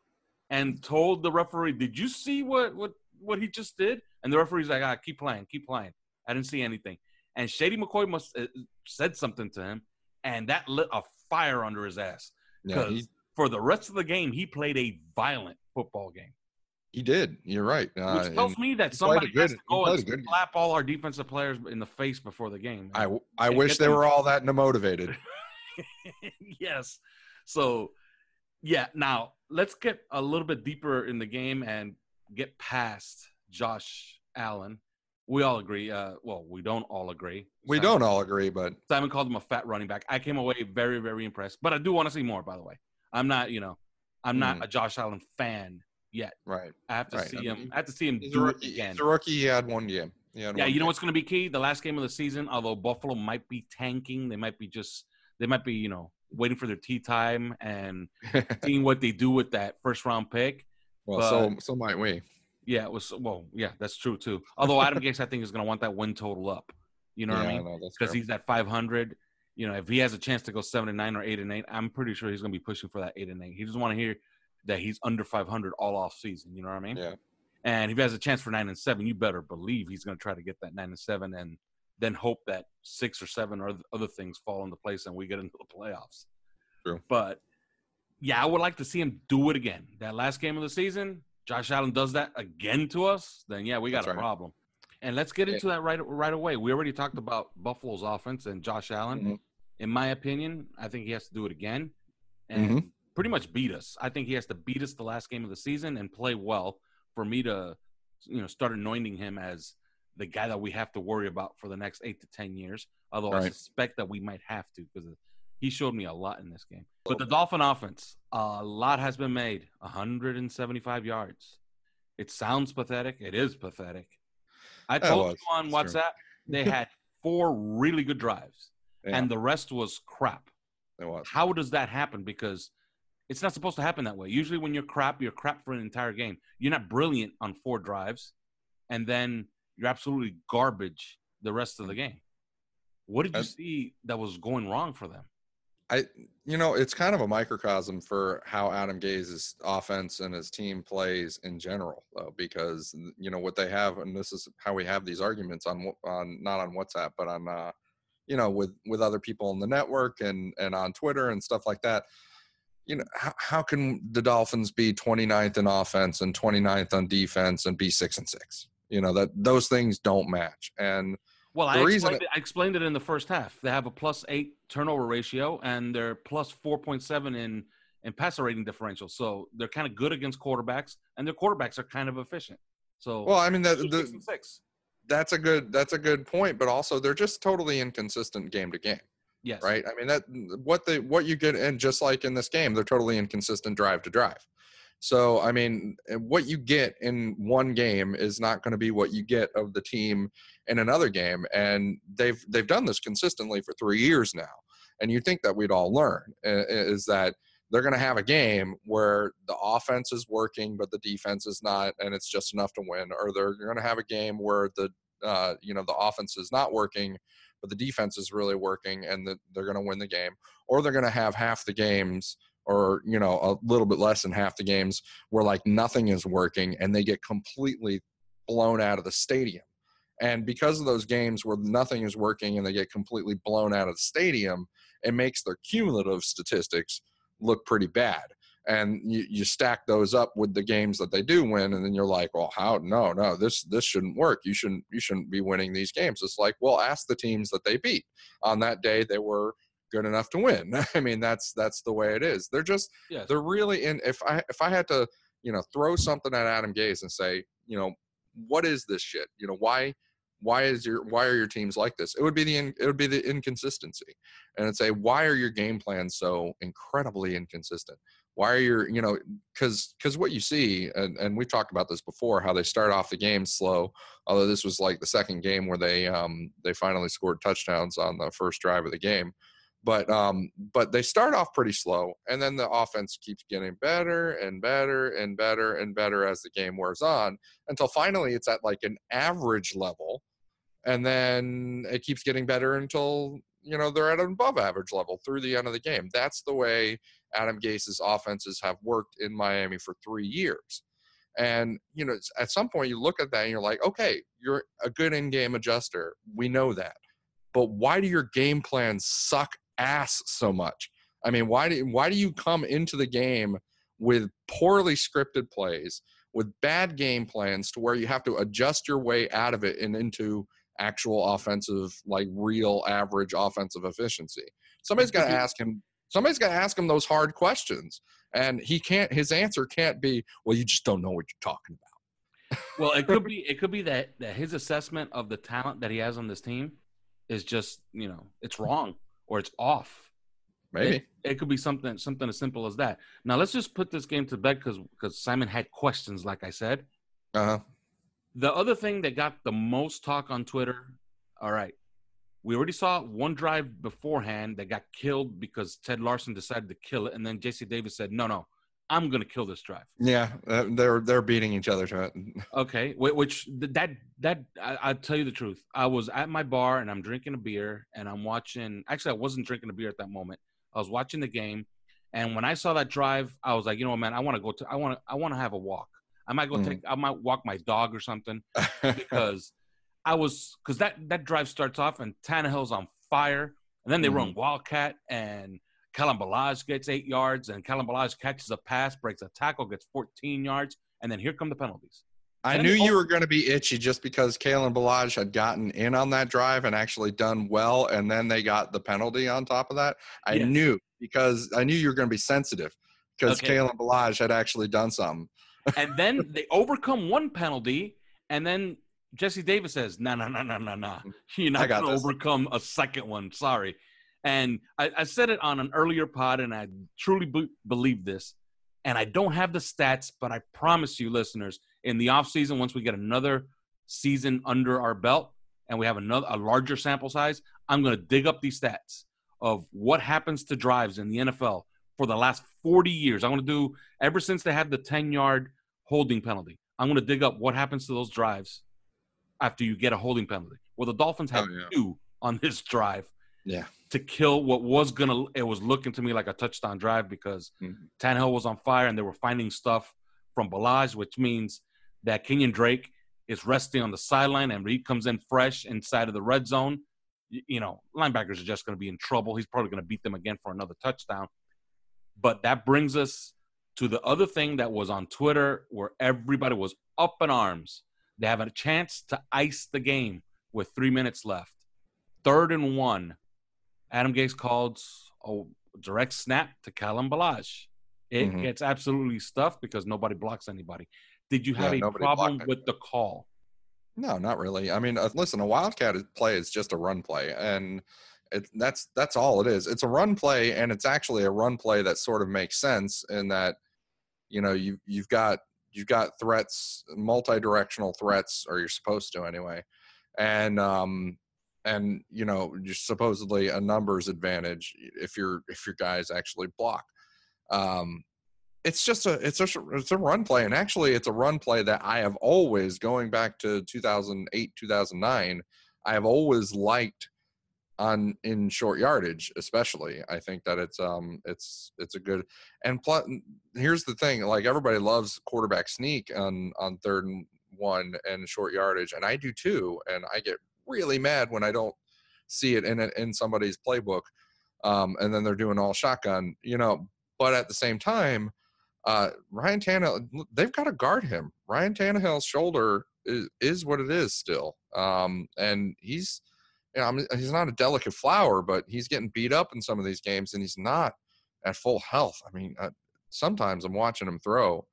and told the referee, "Did you see what what what he just did?" And the referee's like, "Ah, keep playing, keep playing. I didn't see anything." And Shady McCoy must uh, said something to him, and that lit a fire under his ass. Yeah, Because he- for the rest of the game, he played a violent football game. He did. You're right. Uh, Which tells me that somebody good- has to go and a good game. slap all our defensive players in the face before the game. I, I And wish they them- were all that motivated. yes. So, yeah. Now let's get a little bit deeper in the game and get past Josh Allen. We all agree. Uh, well, we don't all agree. We Simon- don't all agree, but Simon called him a fat running back. I came away very, very impressed. But I do want to see more. By the way, I'm not. You know, I'm not Mm. a Josh Allen fan yet. right. I have to Right. see I him. I have to see him do it rookie. again. He's a rookie. He had one game. Yeah, one you know what's going to be key? The last game of the season, although Buffalo might be tanking, they might be just they might be you know waiting for their tea time and seeing what they do with that first round pick. Well, But- so so might we. Yeah, it was well, yeah, that's true too. Although Adam Gase, I think, is going to want that win total up. You know what Yeah, I I mean? Because fair. he's at 500. You know, if he has a chance to go seven and nine or eight and eight, I'm pretty sure he's going to be pushing for that eight and eight. He doesn't want to hear that he's under 500 all off season. You know what I mean? Yeah. And if he has a chance for nine and seven, you better believe he's going to try to get that nine and seven, and then hope that six or seven or other things fall into place and we get into the playoffs. True. But yeah, I would like to see him do it again. That last game of the season, Josh Allen does that again to us, then yeah, we got That's a right. problem. And let's get into that right right away. We already talked about Buffalo's offense and Josh Allen. Mhm. In my opinion, I think he has to do it again and Mhm. Pretty much beat us. I think he has to beat us the last game of the season and play well for me to, you know, start anointing him as the guy that we have to worry about for the next eight to ten years. Although I suspect that we might have to because he showed me a lot in this game. But the Dolphin offense, a lot has been made. 175 yards. It sounds pathetic. It is pathetic. I told you on true. WhatsApp they had four really good drives, Yeah. and the rest was crap. It was. How does that happen? Because it's not supposed to happen that way. Usually, when you're crap, you're crap for an entire game. You're not brilliant on four drives, and then you're absolutely garbage the rest of the game. What did you see that was going wrong for them? I, you know, it's kind of a microcosm for how Adam Gase's offense and his team plays in general, though, because you know what they have, and this is how we have these arguments on on not on WhatsApp, but on, uh, you know, with with other people in the network and and on Twitter and stuff like that. You know, how, how can the Dolphins be 29th in offense and 29th on defense and be six and six? You know that those things don't match, and Well, I explained, it, I explained it in the first half. They have a plus eight turnover ratio and they're plus four point seven in in passer rating differential. So they're kind of good against quarterbacks, and their quarterbacks are kind of efficient. So Well, I mean that Six the, and six. that's a good that's a good point, but also they're just totally inconsistent game to game. Yes. Right. I mean that what they what you get and just like in this game, they're totally inconsistent drive to drive. So I mean, what you get in one game is not going to be what you get of the team in another game, and they've they've done this consistently for three years now. And you think that we'd all learn is that they're going to have a game where the offense is working but the defense is not, and it's just enough to win, or they're going to have a game where the uh, you know the offense is not working but the defense is really working and that they're going to win the game or they're going to have half the games or you know a little bit less than half the games where like nothing is working and they get completely blown out of the stadium. And because of those games where nothing is working and they get completely blown out of the stadium it makes their cumulative statistics look pretty bad and you, you stack those up with the games that they do win and then you're like well how no no this this shouldn't work. You shouldn't you shouldn't be winning these games. It's like well ask the teams that they beat. On that day they were good enough to win. I mean that's that's the way it is. They're just Yes. they're really in if i if i had to you know throw something at adam gase and say you know what is this shit? You know why why is your why are your teams like this? It would be the in, it would be the inconsistency. And it's say why are your game plans so incredibly inconsistent why are your you know because because what you see and, and we've talked about this before how they start off the game slow although this was like the second game where they um they finally scored touchdowns on the first drive of the game but um but they start off pretty slow and then the offense keeps getting better and better and better and better as the game wears on until finally it's at like an average level and then it keeps getting better until you know they're at an above average level through the end of the game. That's the way adam gase's offenses have worked in miami for three years. And you know at some point you look at that and you're like okay you're a good in-game adjuster. We know that. But why do your game plans suck ass so much? I mean why do why do you come into the game with poorly scripted plays with bad game plans to where you have to adjust your way out of it and into actual offensive like real average offensive efficiency somebody's got to ask him somebody's got to ask him those hard questions and he can't his answer can't be well you just don't know what you're talking about Well, it could be it could be that that his assessment of the talent that he has on this team is just you know it's wrong or it's off. Maybe. it, it could be something something as simple as that. Now let's just put this game to bed because because Simon had questions, like I said. uh-huh The other thing that got the most talk on Twitter, all right, we already saw one drive beforehand that got killed because Ted Larsen decided to kill it, and then Jesse Davis said, "No, no, I'm going to kill this drive." yeah uh, they're they're beating each other to it Okay, which that that I, I'll tell you the truth. I was at my bar and I'm drinking a beer and I'm watching. Actually, I wasn't drinking a beer at that moment. I was watching the game, and when I saw that drive, I was like, you know what, man, I want to go to. I want to. I want to have a walk. I might go Mhm. take. I might walk my dog or something because I was because that that drive starts off and Tannehill's on fire, and then they Mm-hmm. run wildcat and Kalen Ballage gets eight yards and Kalen Ballage catches a pass, breaks a tackle, gets 14 yards, and then here come the penalties. I knew you were going to be itchy just because Kalen Ballage had gotten in on that drive and actually done well, and then they got the penalty on top of that. I Yes. knew because I knew you were going to be sensitive because Okay. Kalen Ballage had actually done something. And then they overcome one penalty, and then Jesse Davis says, "No, no, no, no, no, no. You're not going to overcome a second one. Sorry." And I, I said it on an earlier pod, and I truly be- believe this. And I don't have the stats, but I promise you, listeners, in the offseason, once we get another season under our belt and we have another a larger sample size, I'm going to dig up these stats of what happens to drives in the NFL for the last 40 years. I'm going to do ever since they had the 10 yard holding penalty. I'm going to dig up what happens to those drives after you get a holding penalty. Well, the Dolphins have Oh, yeah. two on this drive Yeah. to kill what was gonna. It was looking to me like a touchdown drive because Mhm. Tannehill was on fire and they were finding stuff from Ballage, which means that Kenyon Drake is resting on the sideline and Reed comes in fresh inside of the red zone. y- You know, linebackers are just going to be in trouble. He's probably going to beat them again for another touchdown. But that brings us to the other thing that was on Twitter where everybody was up in arms. They have a chance to ice the game with three minutes left. Third and one. Adam Gase called a direct snap to Kalen Ballage. It Mhm. gets absolutely stuffed because nobody blocks anybody. Did you have Yeah, a problem with the call? No, not really. I mean, uh, listen, a wildcat play is just a run play, and it, that's that's all it is. It's a run play, and it's actually a run play that sort of makes sense in that, you know, you you've got you've got threats, multi-directional threats, or you're supposed to anyway, and um and you know, you're supposedly a numbers advantage if your if your guys actually block. Um, it's just a it's a it's a run play and actually it's a run play that i have always going back to 2008 2009 i have always liked on in short yardage especially i think that it's um it's it's a good and plus here's the thing like everybody loves quarterback sneak on on third and one and short yardage and i do too and i get really mad when i don't see it in it in somebody's playbook um and then they're doing all shotgun you know but at the same time uh, Ryan Tannehill, they've got to guard him. Ryan Tannehill's shoulder is, is what it is still. Um, and he's, you know, I mean, he's not a delicate flower, but he's getting beat up in some of these games and he's not at full health. I mean, uh, sometimes I'm watching him throw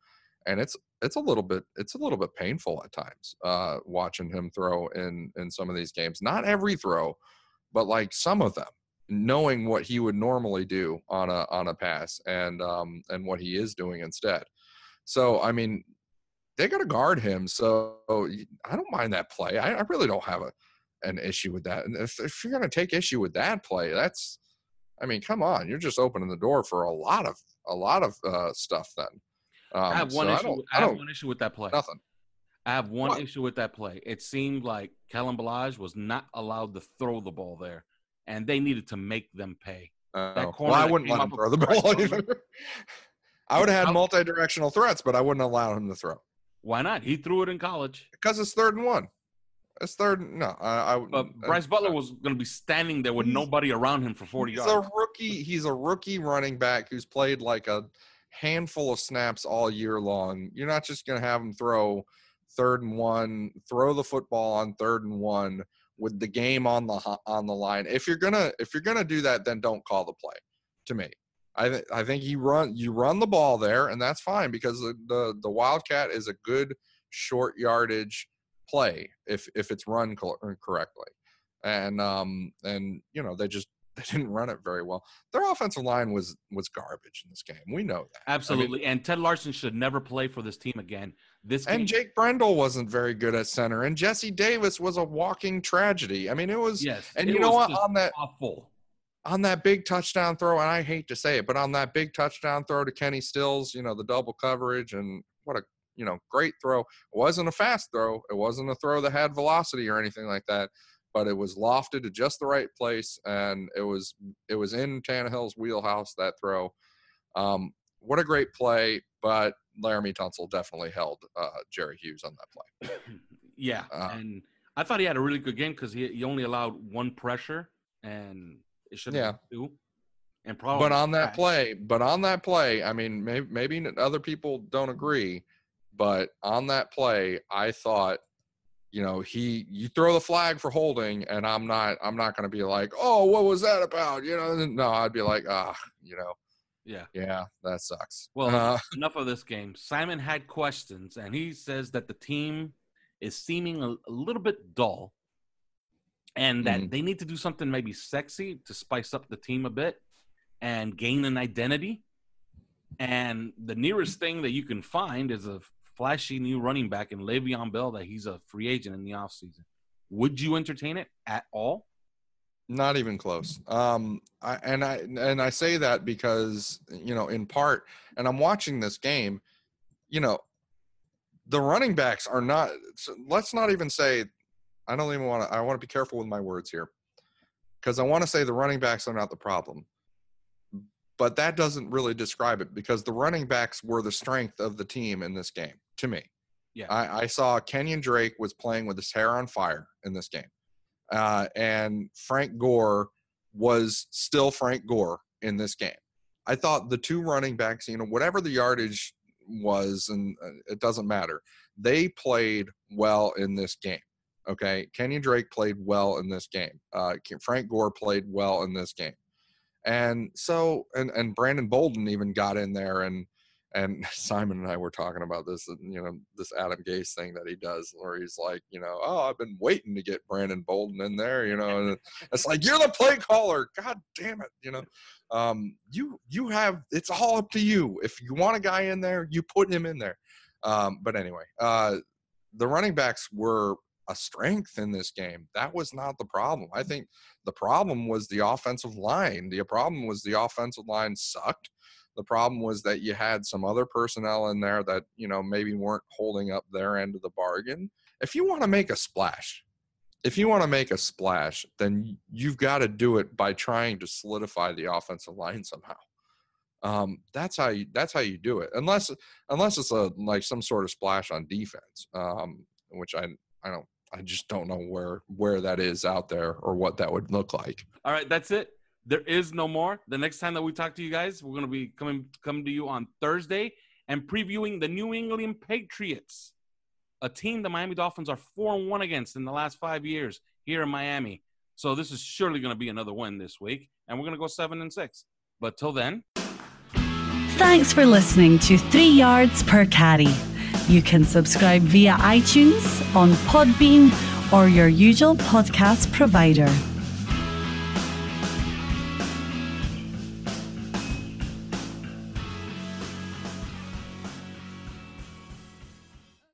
and it's, it's a little bit, it's a little bit painful at times, uh, watching him throw in, in some of these games, not every throw, but like some of them knowing what he would normally do on a on a pass and um and what he is doing instead. So I mean, they got to guard him. So I don't mind that play. I, I really don't have a an issue with that. And if if you're gonna take issue with that play, that's I mean, come on, you're just opening the door for a lot of a lot of uh, stuff. Then um, I have one so issue. don't- I, have don't- one issue with that play. Nothing. I have one What? issue with that play. It seemed like Kalen Ballage was not allowed to throw the ball there, and they needed to make them pay. Uh, That well, I wouldn't let him throw the ball either. I would have had multi-directional threats, but I wouldn't allow him to throw. Why not? He threw it in college. Because it's third and one. It's third. No, I. I But uh, Brice Butler uh, was going to be standing there with nobody around him for 40 he's yards. a rookie. He's a rookie running back who's played like a handful of snaps all year long. You're not just going to have him throw third and one, throw the football on third and one with the game on the on the line. If you're gonna if you're gonna do that, then don't call the play. To me, I th- I think you run you run the ball there, and that's fine because the the, the Wildcat is a good short yardage play if if it's run cor- correctly and um and you know they just they didn't run it very well their offensive line was was garbage in this game we know that I mean, Absolutely. and Ted Larsen should never play for this team again. This game, and jake brendel wasn't very good at center and jesse davis was a walking tragedy i mean it was yes, and you know what on that awful. on that big touchdown throw and i hate to say it but on that big touchdown throw to kenny stills you know the double coverage and what a you know great throw. It wasn't a fast throw. It wasn't a throw that had velocity or anything like that but it was lofted to just the right place and it was it was in Tannehill's wheelhouse that throw. Um what a great play but Laremy Tunsil definitely held uh, Jerry Hughes on that play. Yeah, Uh, and I thought he had a really good game because he, he only allowed one pressure, and it should have been two. And probably, but on that play, but on that play, I mean, maybe, maybe other people don't agree, but on that play, I thought, you know, he you throw the flag for holding, and I'm not, I'm not going to be like, oh, what was that about? You know, no, I'd be like, ah, you know, yeah. yeah, that sucks. Well, Uh, enough of this game. Simon had questions, and he says that the team is seeming a, a little bit dull, and that Mhm. they need to do something maybe sexy to spice up the team a bit and gain an identity. And the nearest thing that you can find is a flashy new running back in Le'Veon Bell that he's a free agent in the offseason. Would you entertain it at all? Not even close. Um, I, and I and I say that because you know, in part, and I'm watching this game. You know, the running backs are not. so Let's not even say. I don't even want to. I want to be careful with my words here. because I want to say the running backs are not the problem. But that doesn't really describe it because the running backs were the strength of the team in this game to me. Yeah. I, I saw Kenyon Drake was playing with his hair on fire in this game. Uh, and Frank Gore was still Frank Gore in this game. I thought the two running backs, you know, whatever the yardage was, and uh, it doesn't matter, they played well in this game. Okay. Kenyon Drake played well in this game. Uh, Frank Gore played well in this game. And so, and, and Brandon Bolden even got in there and, and Simon and I were talking about this, you know, this Adam Gase thing that he does, where he's like, you know, oh, I've been waiting to get Brandon Bolden in there, you know, and it's like you're the play caller, god damn it, you know, um, you you have it's all up to you. If you want a guy in there, you put him in there. Um, but anyway, uh, the running backs were a strength in this game. That was not the problem. I think the problem was the offensive line. The problem was the offensive line sucked. The problem was that you had some other personnel in there that, you know, maybe weren't holding up their end of the bargain. If you want to make a splash, if you want to make a splash, then you've got to do it by trying to solidify the offensive line somehow. Um, that's how you that's how you do it. Unless unless it's a like some sort of splash on defense, um, which I I don't I just don't know where where that is out there or what that would look like. All right, that's it. There is no more. The next time that we talk to you guys, we're going to be coming coming to you on Thursday and previewing the New England Patriots, a team the Miami Dolphins are four and one against in the last five years here in Miami. So this is surely going to be another win this week, and we're going to go seven and six. But till then, Thanks for listening to Three Yards Per Carry. You can subscribe via iTunes, on Podbean, or your usual podcast provider.